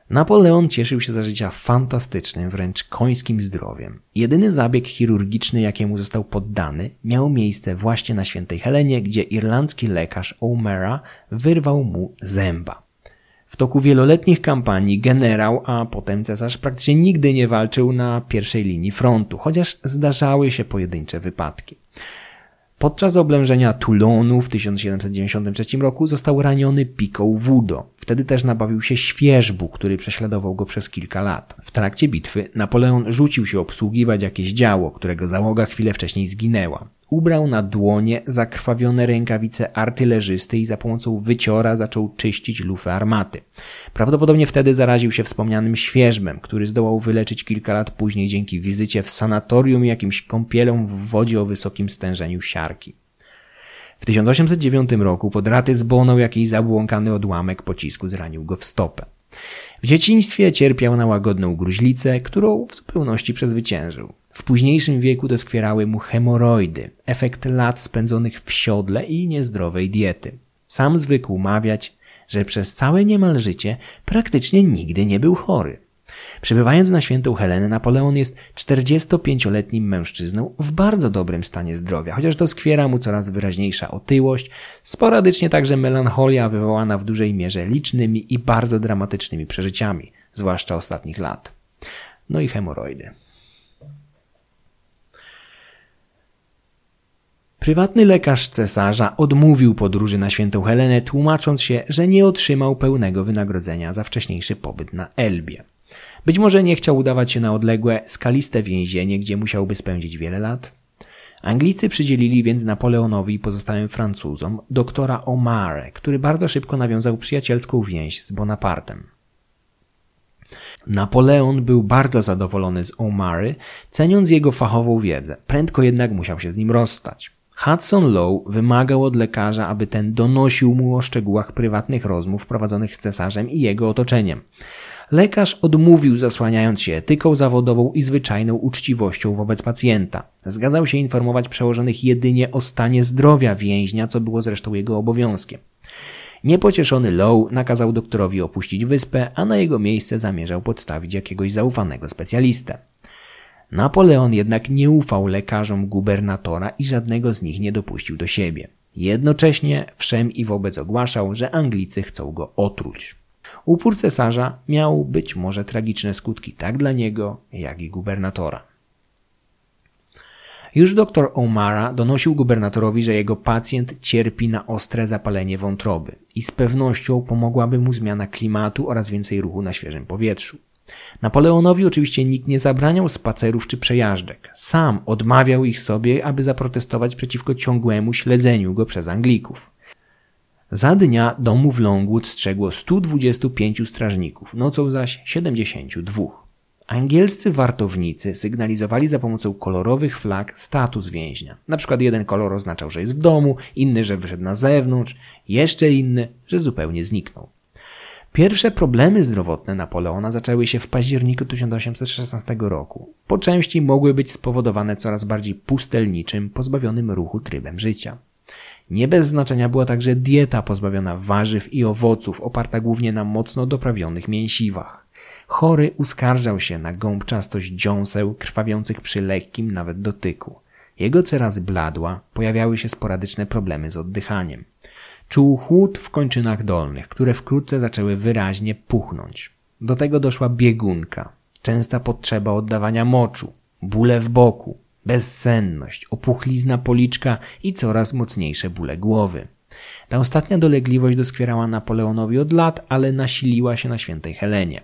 Napoleon cieszył się za życia fantastycznym, wręcz końskim zdrowiem. Jedyny zabieg chirurgiczny, jakiemu został poddany, miał miejsce właśnie na Świętej Helenie, gdzie irlandzki lekarz O'Mara wyrwał mu zęba. W toku wieloletnich kampanii generał, a potem cesarz praktycznie nigdy nie walczył na pierwszej linii frontu, chociaż zdarzały się pojedyncze wypadki. Podczas oblężenia Toulonu w 1793 roku został raniony piką Wudo. Wtedy też nabawił się świeżbu, który prześladował go przez kilka lat. W trakcie bitwy Napoleon rzucił się obsługiwać jakieś działo, którego załoga chwilę wcześniej zginęła. Ubrał na dłonie zakrwawione rękawice artylerzysty i za pomocą wyciora zaczął czyścić lufę armaty. Prawdopodobnie wtedy zaraził się wspomnianym świeżbem, który zdołał wyleczyć kilka lat później dzięki wizycie w sanatorium i jakimś kąpielom w wodzie o wysokim stężeniu siarki. W 1809 roku pod raty zbonął jakiś zabłąkany odłamek pocisku zranił go w stopę. W dzieciństwie cierpiał na łagodną gruźlicę, którą w zupełności przezwyciężył. W późniejszym wieku doskwierały mu hemoroidy, efekt lat spędzonych w siodle i niezdrowej diety. Sam zwykł mawiać, że przez całe niemal życie praktycznie nigdy nie był chory. Przebywając na świętą Helenę, Napoleon jest 45-letnim mężczyzną w bardzo dobrym stanie zdrowia, chociaż doskwiera mu coraz wyraźniejsza otyłość, sporadycznie także melancholia wywołana w dużej mierze licznymi i bardzo dramatycznymi przeżyciami, zwłaszcza ostatnich lat. No i hemoroidy. Prywatny lekarz cesarza odmówił podróży na świętą Helenę, tłumacząc się, że nie otrzymał pełnego wynagrodzenia za wcześniejszy pobyt na Elbie. Być może nie chciał udawać się na odległe, skaliste więzienie, gdzie musiałby spędzić wiele lat. Anglicy przydzielili więc Napoleonowi i pozostałym Francuzom doktora Omare, który bardzo szybko nawiązał przyjacielską więź z Bonapartem. Napoleon był bardzo zadowolony z Omary, ceniąc jego fachową wiedzę. Prędko jednak musiał się z nim rozstać. Hudson Lowe wymagał od lekarza, aby ten donosił mu o szczegółach prywatnych rozmów prowadzonych z cesarzem i jego otoczeniem. Lekarz odmówił, zasłaniając się etyką zawodową i zwyczajną uczciwością wobec pacjenta. Zgadzał się informować przełożonych jedynie o stanie zdrowia więźnia, co było zresztą jego obowiązkiem. Niepocieszony Lowe nakazał doktorowi opuścić wyspę, a na jego miejsce zamierzał podstawić jakiegoś zaufanego specjalistę. Napoleon jednak nie ufał lekarzom gubernatora i żadnego z nich nie dopuścił do siebie. Jednocześnie wszem i wobec ogłaszał, że Anglicy chcą go otruć. Upór cesarza miał być może tragiczne skutki tak dla niego, jak i gubernatora. Już dr O'Mara donosił gubernatorowi, że jego pacjent cierpi na ostre zapalenie wątroby i z pewnością pomogłaby mu zmiana klimatu oraz więcej ruchu na świeżym powietrzu. Napoleonowi oczywiście nikt nie zabraniał spacerów czy przejażdżek. Sam odmawiał ich sobie, aby zaprotestować przeciwko ciągłemu śledzeniu go przez Anglików. Za dnia domu w Longwood strzegło 125 strażników, nocą zaś 72. Angielscy wartownicy sygnalizowali za pomocą kolorowych flag status więźnia. Na przykład jeden kolor oznaczał, że jest w domu, inny, że wyszedł na zewnątrz, jeszcze inny, że zupełnie zniknął. Pierwsze problemy zdrowotne Napoleona zaczęły się w październiku 1816 roku. Po części mogły być spowodowane coraz bardziej pustelniczym, pozbawionym ruchu trybem życia. Nie bez znaczenia była także dieta pozbawiona warzyw i owoców, oparta głównie na mocno doprawionych mięsiwach. Chory uskarżał się na gąbczastość dziąseł krwawiących przy lekkim nawet dotyku. Jego cera zbladła, pojawiały się sporadyczne problemy z oddychaniem. Czuł chłód w kończynach dolnych, które wkrótce zaczęły wyraźnie puchnąć. Do tego doszła biegunka, częsta potrzeba oddawania moczu, bóle w boku, bezsenność, opuchlizna policzka i coraz mocniejsze bóle głowy. Ta ostatnia dolegliwość doskwierała Napoleonowi od lat, ale nasiliła się na świętej Helenie.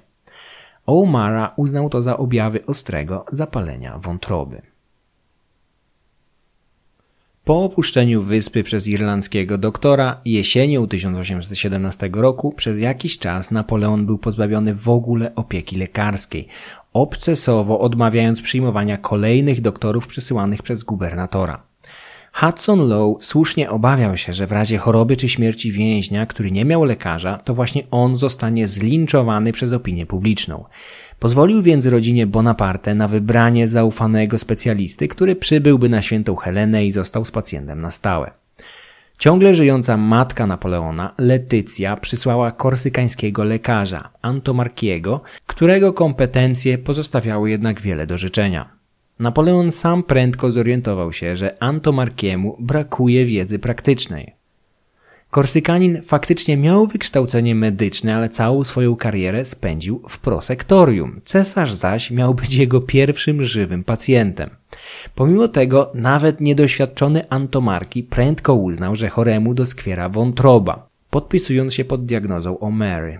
O'Mara uznał to za objawy ostrego zapalenia wątroby. Po opuszczeniu wyspy przez irlandzkiego doktora jesienią 1817 roku przez jakiś czas Napoleon był pozbawiony w ogóle opieki lekarskiej, obcesowo odmawiając przyjmowania kolejnych doktorów przysyłanych przez gubernatora. Hudson Lowe słusznie obawiał się, że w razie choroby czy śmierci więźnia, który nie miał lekarza, to właśnie on zostanie zlinczowany przez opinię publiczną. Pozwolił więc rodzinie Bonaparte na wybranie zaufanego specjalisty, który przybyłby na świętą Helenę i został z pacjentem na stałe. Ciągle żyjąca matka Napoleona, Letycja, przysłała korsykańskiego lekarza, Antomarkiego, którego kompetencje pozostawiały jednak wiele do życzenia. Napoleon sam prędko zorientował się, że Antomarkiemu brakuje wiedzy praktycznej. Korsykanin faktycznie miał wykształcenie medyczne, ale całą swoją karierę spędził w prosektorium. Cesarz zaś miał być jego pierwszym żywym pacjentem. Pomimo tego, nawet niedoświadczony Antomarki prędko uznał, że choremu doskwiera wątroba, podpisując się pod diagnozą o Mary.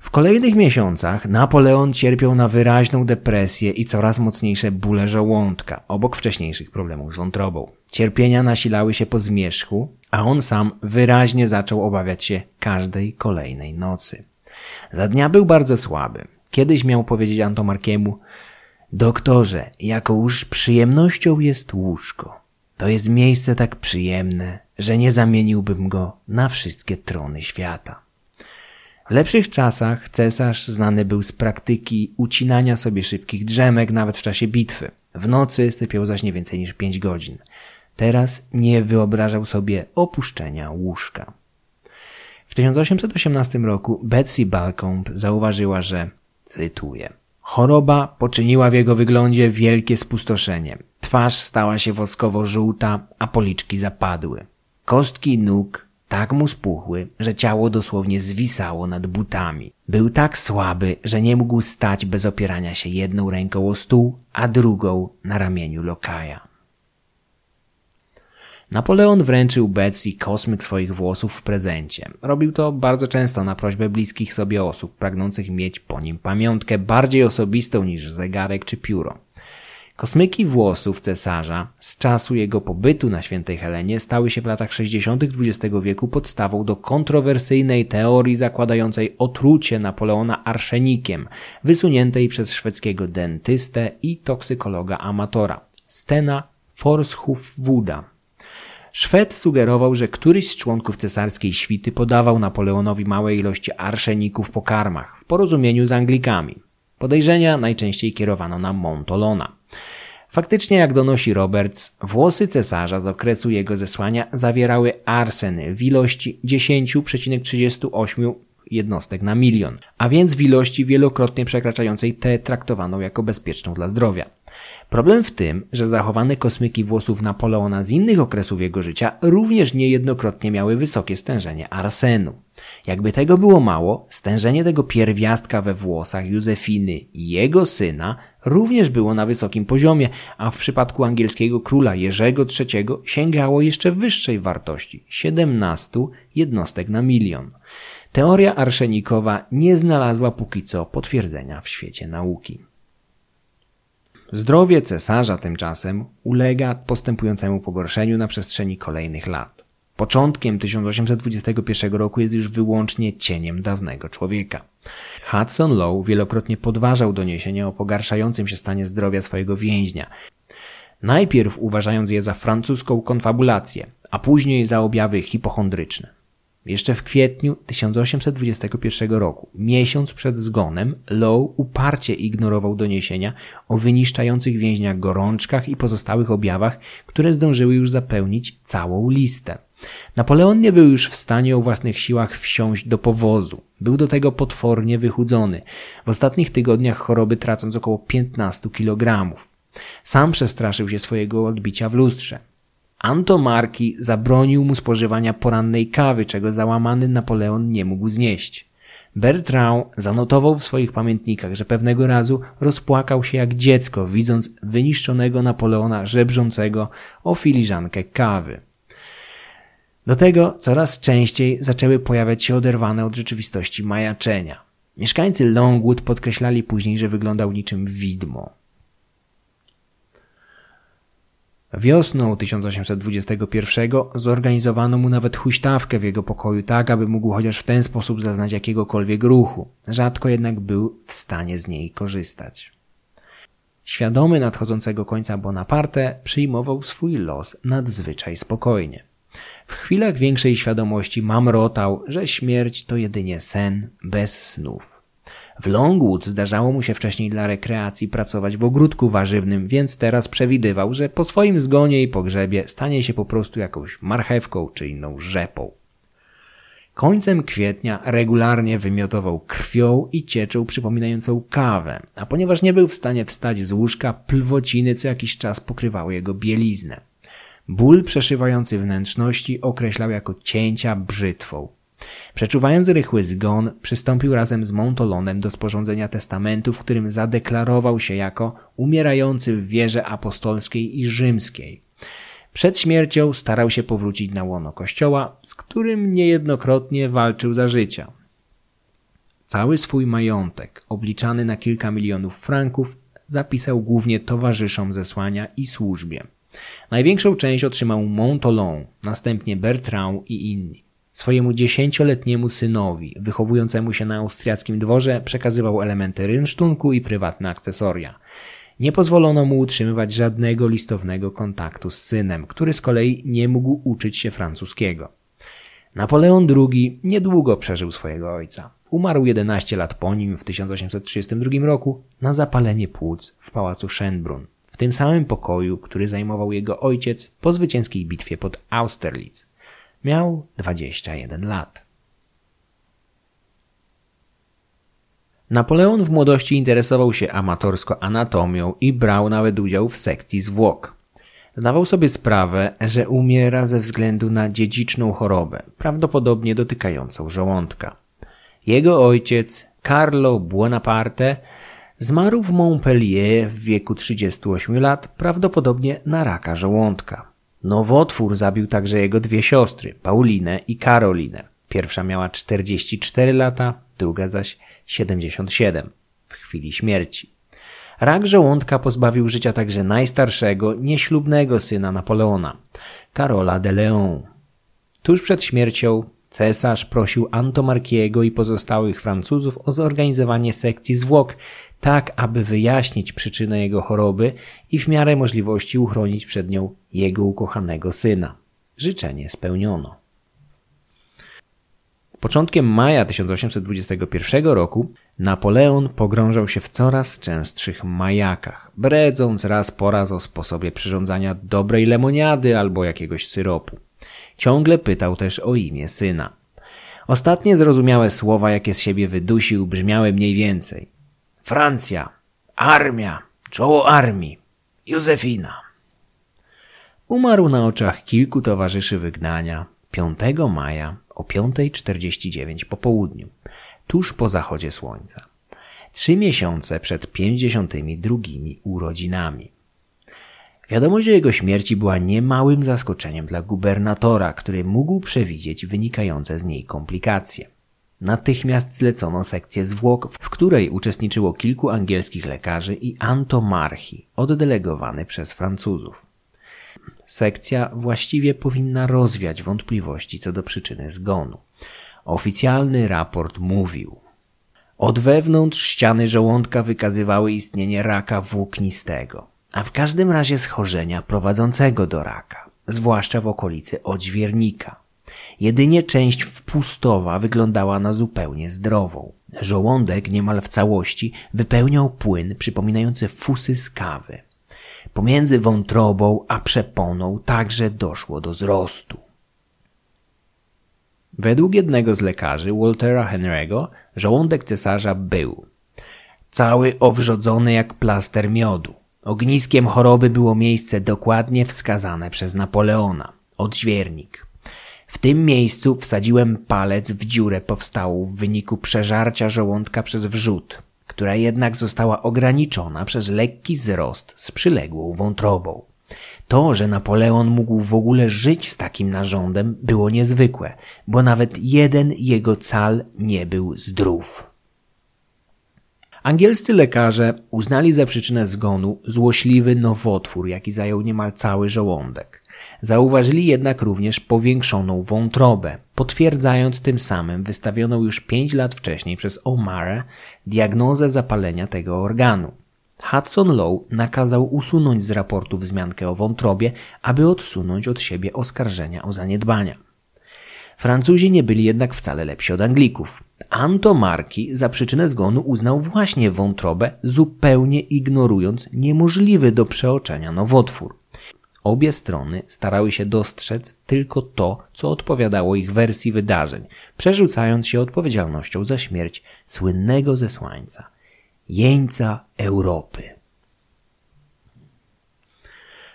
W kolejnych miesiącach Napoleon cierpiał na wyraźną depresję i coraz mocniejsze bóle żołądka, obok wcześniejszych problemów z wątrobą. Cierpienia nasilały się po zmierzchu, a on sam wyraźnie zaczął obawiać się każdej kolejnej nocy. Za dnia był bardzo słaby. Kiedyś miał powiedzieć Antomarkiemu, doktorze, jakąż przyjemnością jest łóżko. To jest miejsce tak przyjemne, że nie zamieniłbym go na wszystkie trony świata. W lepszych czasach cesarz znany był z praktyki ucinania sobie szybkich drzemek nawet w czasie bitwy. W nocy sypiał zaś nie więcej niż pięć godzin. Teraz nie wyobrażał sobie opuszczenia łóżka. W 1818 roku Betsy Balcombe zauważyła, że, cytuję, choroba poczyniła w jego wyglądzie wielkie spustoszenie. Twarz stała się woskowo-żółta, a policzki zapadły. Kostki nóg tak mu spuchły, że ciało dosłownie zwisało nad butami. Był tak słaby, że nie mógł stać bez opierania się jedną ręką o stół, a drugą na ramieniu lokaja. Napoleon wręczył Betsy kosmyk swoich włosów w prezencie. Robił to bardzo często na prośbę bliskich sobie osób, pragnących mieć po nim pamiątkę bardziej osobistą niż zegarek czy pióro. Kosmyki włosów cesarza z czasu jego pobytu na świętej Helenie stały się w latach 60. XX wieku podstawą do kontrowersyjnej teorii zakładającej otrucie Napoleona arszenikiem, wysuniętej przez szwedzkiego dentystę i toksykologa amatora Stena Forshufwuda. Szwed sugerował, że któryś z członków cesarskiej świty podawał Napoleonowi małe ilości arszeniku w pokarmach w porozumieniu z Anglikami. Podejrzenia najczęściej kierowano na Montolona. Faktycznie, jak donosi Roberts, włosy cesarza z okresu jego zesłania zawierały arseny w ilości 10,38 jednostek na milion, a więc w ilości wielokrotnie przekraczającej tę traktowaną jako bezpieczną dla zdrowia. Problem w tym, że zachowane kosmyki włosów Napoleona z innych okresów jego życia również niejednokrotnie miały wysokie stężenie arsenu. Jakby tego było mało, stężenie tego pierwiastka we włosach Józefiny i jego syna również było na wysokim poziomie, a w przypadku angielskiego króla Jerzego III sięgało jeszcze wyższej wartości 17 jednostek na milion. Teoria arszenikowa nie znalazła póki co potwierdzenia w świecie nauki. Zdrowie cesarza tymczasem ulega postępującemu pogorszeniu na przestrzeni kolejnych lat. Początkiem 1821 roku jest już wyłącznie cieniem dawnego człowieka. Hudson Lowe wielokrotnie podważał doniesienia o pogarszającym się stanie zdrowia swojego więźnia. Najpierw uważając je za francuską konfabulację, a później za objawy hipochondryczne. Jeszcze w kwietniu 1821 roku, miesiąc przed zgonem, Lowe uparcie ignorował doniesienia o wyniszczających więźniach gorączkach i pozostałych objawach, które zdążyły już zapełnić całą listę. Napoleon nie był już w stanie o własnych siłach wsiąść do powozu. Był do tego potwornie wychudzony, w ostatnich tygodniach choroby tracąc około 15 kg. Sam przestraszył się swojego odbicia w lustrze. Antomarki zabronił mu spożywania porannej kawy, czego załamany Napoleon nie mógł znieść. Bertrand zanotował w swoich pamiętnikach, że pewnego razu rozpłakał się jak dziecko, widząc wyniszczonego Napoleona żebrzącego o filiżankę kawy. Do tego coraz częściej zaczęły pojawiać się oderwane od rzeczywistości majaczenia. Mieszkańcy Longwood podkreślali później, że wyglądał niczym widmo. Wiosną 1821 zorganizowano mu nawet huśtawkę w jego pokoju tak, aby mógł chociaż w ten sposób zaznać jakiegokolwiek ruchu. Rzadko jednak był w stanie z niej korzystać. Świadomy nadchodzącego końca Bonaparte przyjmował swój los nadzwyczaj spokojnie. W chwilach większej świadomości mamrotał, że śmierć to jedynie sen bez snów. W Longwood zdarzało mu się wcześniej dla rekreacji pracować w ogródku warzywnym, więc teraz przewidywał, że po swoim zgonie i pogrzebie stanie się po prostu jakąś marchewką czy inną rzepą. Końcem kwietnia regularnie wymiotował krwią i cieczą przypominającą kawę, a ponieważ nie był w stanie wstać z łóżka, plwociny co jakiś czas pokrywały jego bieliznę. Ból przeszywający wnętrzności określał jako cięcia brzytwą. Przeczuwając rychły zgon, przystąpił razem z Montolonem do sporządzenia testamentu, w którym zadeklarował się jako umierający w wierze apostolskiej i rzymskiej. Przed śmiercią starał się powrócić na łono kościoła, z którym niejednokrotnie walczył za życia. Cały swój majątek, obliczany na kilka milionów franków, zapisał głównie towarzyszom zesłania i służbie. Największą część otrzymał Montolon, następnie Bertrand i inni. Swojemu dziesięcioletniemu synowi, wychowującemu się na austriackim dworze, przekazywał elementy rynsztunku i prywatne akcesoria. Nie pozwolono mu utrzymywać żadnego listownego kontaktu z synem, który z kolei nie mógł uczyć się francuskiego. Napoleon II niedługo przeżył swojego ojca. Umarł 11 lat po nim w 1832 roku na zapalenie płuc w pałacu Schönbrunn, w tym samym pokoju, który zajmował jego ojciec po zwycięskiej bitwie pod Austerlitz. Miał 21 lat. Napoleon w młodości interesował się amatorsko anatomią i brał nawet udział w sekcji zwłok. Zdawał sobie sprawę, że umiera ze względu na dziedziczną chorobę, prawdopodobnie dotykającą żołądka. Jego ojciec, Carlo Buonaparte, zmarł w Montpellier w wieku 38 lat, prawdopodobnie na raka żołądka. Nowotwór zabił także jego dwie siostry, Paulinę i Karolinę. Pierwsza miała 44 lata, druga zaś 77 w chwili śmierci. Rak żołądka pozbawił życia także najstarszego, nieślubnego syna Napoleona, Karola de Leon. Tuż przed śmiercią cesarz prosił Antomarkiego i pozostałych Francuzów o zorganizowanie sekcji zwłok, tak aby wyjaśnić przyczynę jego choroby i w miarę możliwości uchronić przed nią jego ukochanego syna. Życzenie spełniono. Początkiem maja 1821 roku Napoleon pogrążał się w coraz częstszych majakach, bredząc raz po raz o sposobie przyrządzania dobrej lemoniady albo jakiegoś syropu. Ciągle pytał też o imię syna. Ostatnie zrozumiałe słowa, jakie z siebie wydusił, brzmiały mniej więcej. Francja, armia, czoło armii, Józefina. Umarł na oczach kilku towarzyszy wygnania 5 maja o 5.49 po południu, tuż po zachodzie słońca. Trzy miesiące przed 52 urodzinami. Wiadomość o jego śmierci była niemałym zaskoczeniem dla gubernatora, który mógł przewidzieć wynikające z niej komplikacje. Natychmiast zlecono sekcję zwłok, w której uczestniczyło kilku angielskich lekarzy i antomarchi, oddelegowany przez Francuzów. Sekcja właściwie powinna rozwiać wątpliwości co do przyczyny zgonu. Oficjalny raport mówił, od wewnątrz ściany żołądka wykazywały istnienie raka włóknistego, a w każdym razie schorzenia prowadzącego do raka, zwłaszcza w okolicy odźwiernika. Jedynie część wpustowa wyglądała na zupełnie zdrową. Żołądek niemal w całości wypełniał płyn przypominający fusy z kawy. Pomiędzy wątrobą a przeponą także doszło do wzrostu. Według jednego z lekarzy, Waltera Henry'ego, żołądek cesarza był cały owrzodzony jak plaster miodu. Ogniskiem choroby było miejsce dokładnie wskazane przez Napoleona, odźwiernik. W tym miejscu wsadziłem palec w dziurę powstałą w wyniku przeżarcia żołądka przez wrzód, która jednak została ograniczona przez lekki wzrost z przyległą wątrobą. To, że Napoleon mógł w ogóle żyć z takim narządem, było niezwykłe, bo nawet jeden jego cal nie był zdrów. Angielscy lekarze uznali za przyczynę zgonu złośliwy nowotwór, jaki zajął niemal cały żołądek. Zauważyli jednak również powiększoną wątrobę, potwierdzając tym samym wystawioną już pięć lat wcześniej przez O'Mara diagnozę zapalenia tego organu. Hudson Lowe nakazał usunąć z raportu wzmiankę o wątrobie, aby odsunąć od siebie oskarżenia o zaniedbania. Francuzi nie byli jednak wcale lepsi od Anglików. Antomarki za przyczynę zgonu uznał właśnie wątrobę, zupełnie ignorując niemożliwy do przeoczenia nowotwór. Obie strony starały się dostrzec tylko to, co odpowiadało ich wersji wydarzeń, przerzucając się odpowiedzialnością za śmierć słynnego zesłańca, jeńca Europy.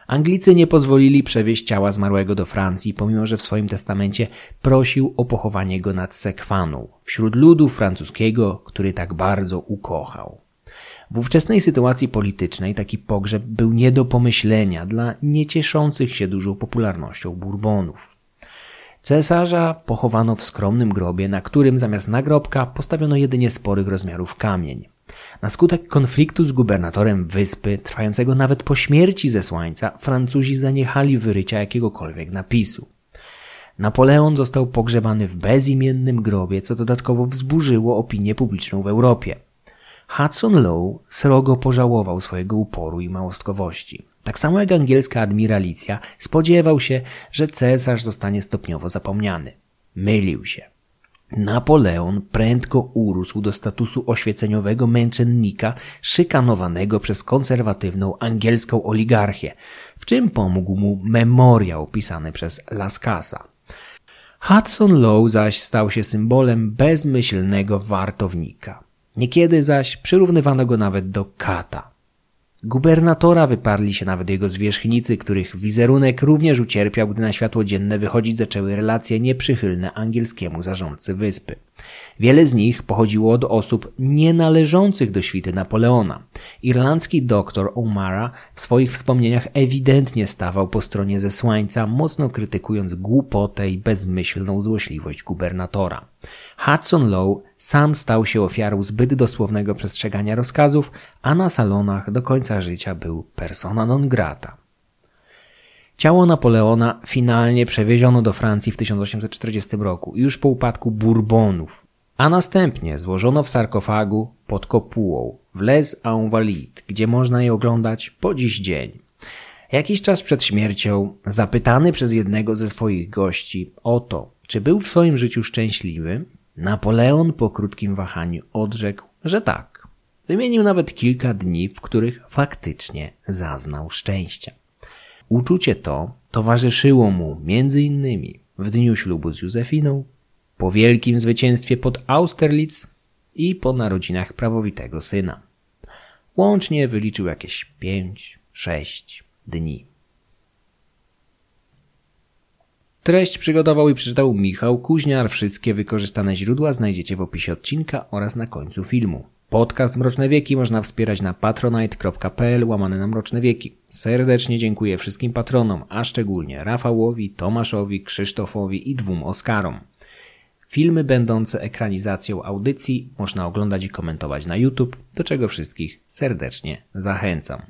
Anglicy nie pozwolili przewieźć ciała zmarłego do Francji, pomimo że w swoim testamencie prosił o pochowanie go nad Sekwaną, wśród ludu francuskiego, który tak bardzo ukochał. W ówczesnej sytuacji politycznej taki pogrzeb był nie do pomyślenia dla niecieszących się dużą popularnością Bourbonów. Cesarza pochowano w skromnym grobie, na którym zamiast nagrobka postawiono jedynie sporych rozmiarów kamień. Na skutek konfliktu z gubernatorem wyspy, trwającego nawet po śmierci zesłańca, Francuzi zaniechali wyrycia jakiegokolwiek napisu. Napoleon został pogrzebany w bezimiennym grobie, co dodatkowo wzburzyło opinię publiczną w Europie. Hudson Lowe srogo pożałował swojego uporu i małostkowości. Tak samo jak angielska admiralicja spodziewał się, że cesarz zostanie stopniowo zapomniany. Mylił się. Napoleon prędko urósł do statusu oświeceniowego męczennika szykanowanego przez konserwatywną angielską oligarchię, w czym pomógł mu memoriał pisany przez Lascasa. Hudson Lowe zaś stał się symbolem bezmyślnego wartownika. Niekiedy zaś przyrównywano go nawet do kata. Gubernatora wyparli się nawet jego zwierzchnicy, których wizerunek również ucierpiał, gdy na światło dzienne wychodzić zaczęły relacje nieprzychylne angielskiemu zarządcy wyspy. Wiele z nich pochodziło od osób nienależących do świty Napoleona. Irlandzki doktor O'Mara w swoich wspomnieniach ewidentnie stawał po stronie zesłańca, mocno krytykując głupotę i bezmyślną złośliwość gubernatora. Hudson Lowe sam stał się ofiarą zbyt dosłownego przestrzegania rozkazów, a na salonach do końca życia był persona non grata. Ciało Napoleona finalnie przewieziono do Francji w 1840 roku, już po upadku Bourbonów, a następnie złożono w sarkofagu pod kopułą w Les Invalides, gdzie można je oglądać po dziś dzień. Jakiś czas przed śmiercią, zapytany przez jednego ze swoich gości o to, czy był w swoim życiu szczęśliwy, Napoleon po krótkim wahaniu odrzekł, że tak. Wymienił nawet kilka dni, w których faktycznie zaznał szczęścia. Uczucie to towarzyszyło mu między innymi w dniu ślubu z Józefiną, po wielkim zwycięstwie pod Austerlitz i po narodzinach prawowitego syna. Łącznie wyliczył jakieś pięć, sześć dni. Treść przygotował i przeczytał Michał Kuźniar. Wszystkie wykorzystane źródła znajdziecie w opisie odcinka oraz na końcu filmu. Podcast Mroczne Wieki można wspierać na patronite.pl łamane na Mroczne Wieki. Serdecznie dziękuję wszystkim patronom, a szczególnie Rafałowi, Tomaszowi, Krzysztofowi i dwóm Oskarom. Filmy będące ekranizacją audycji można oglądać i komentować na YouTube, do czego wszystkich serdecznie zachęcam.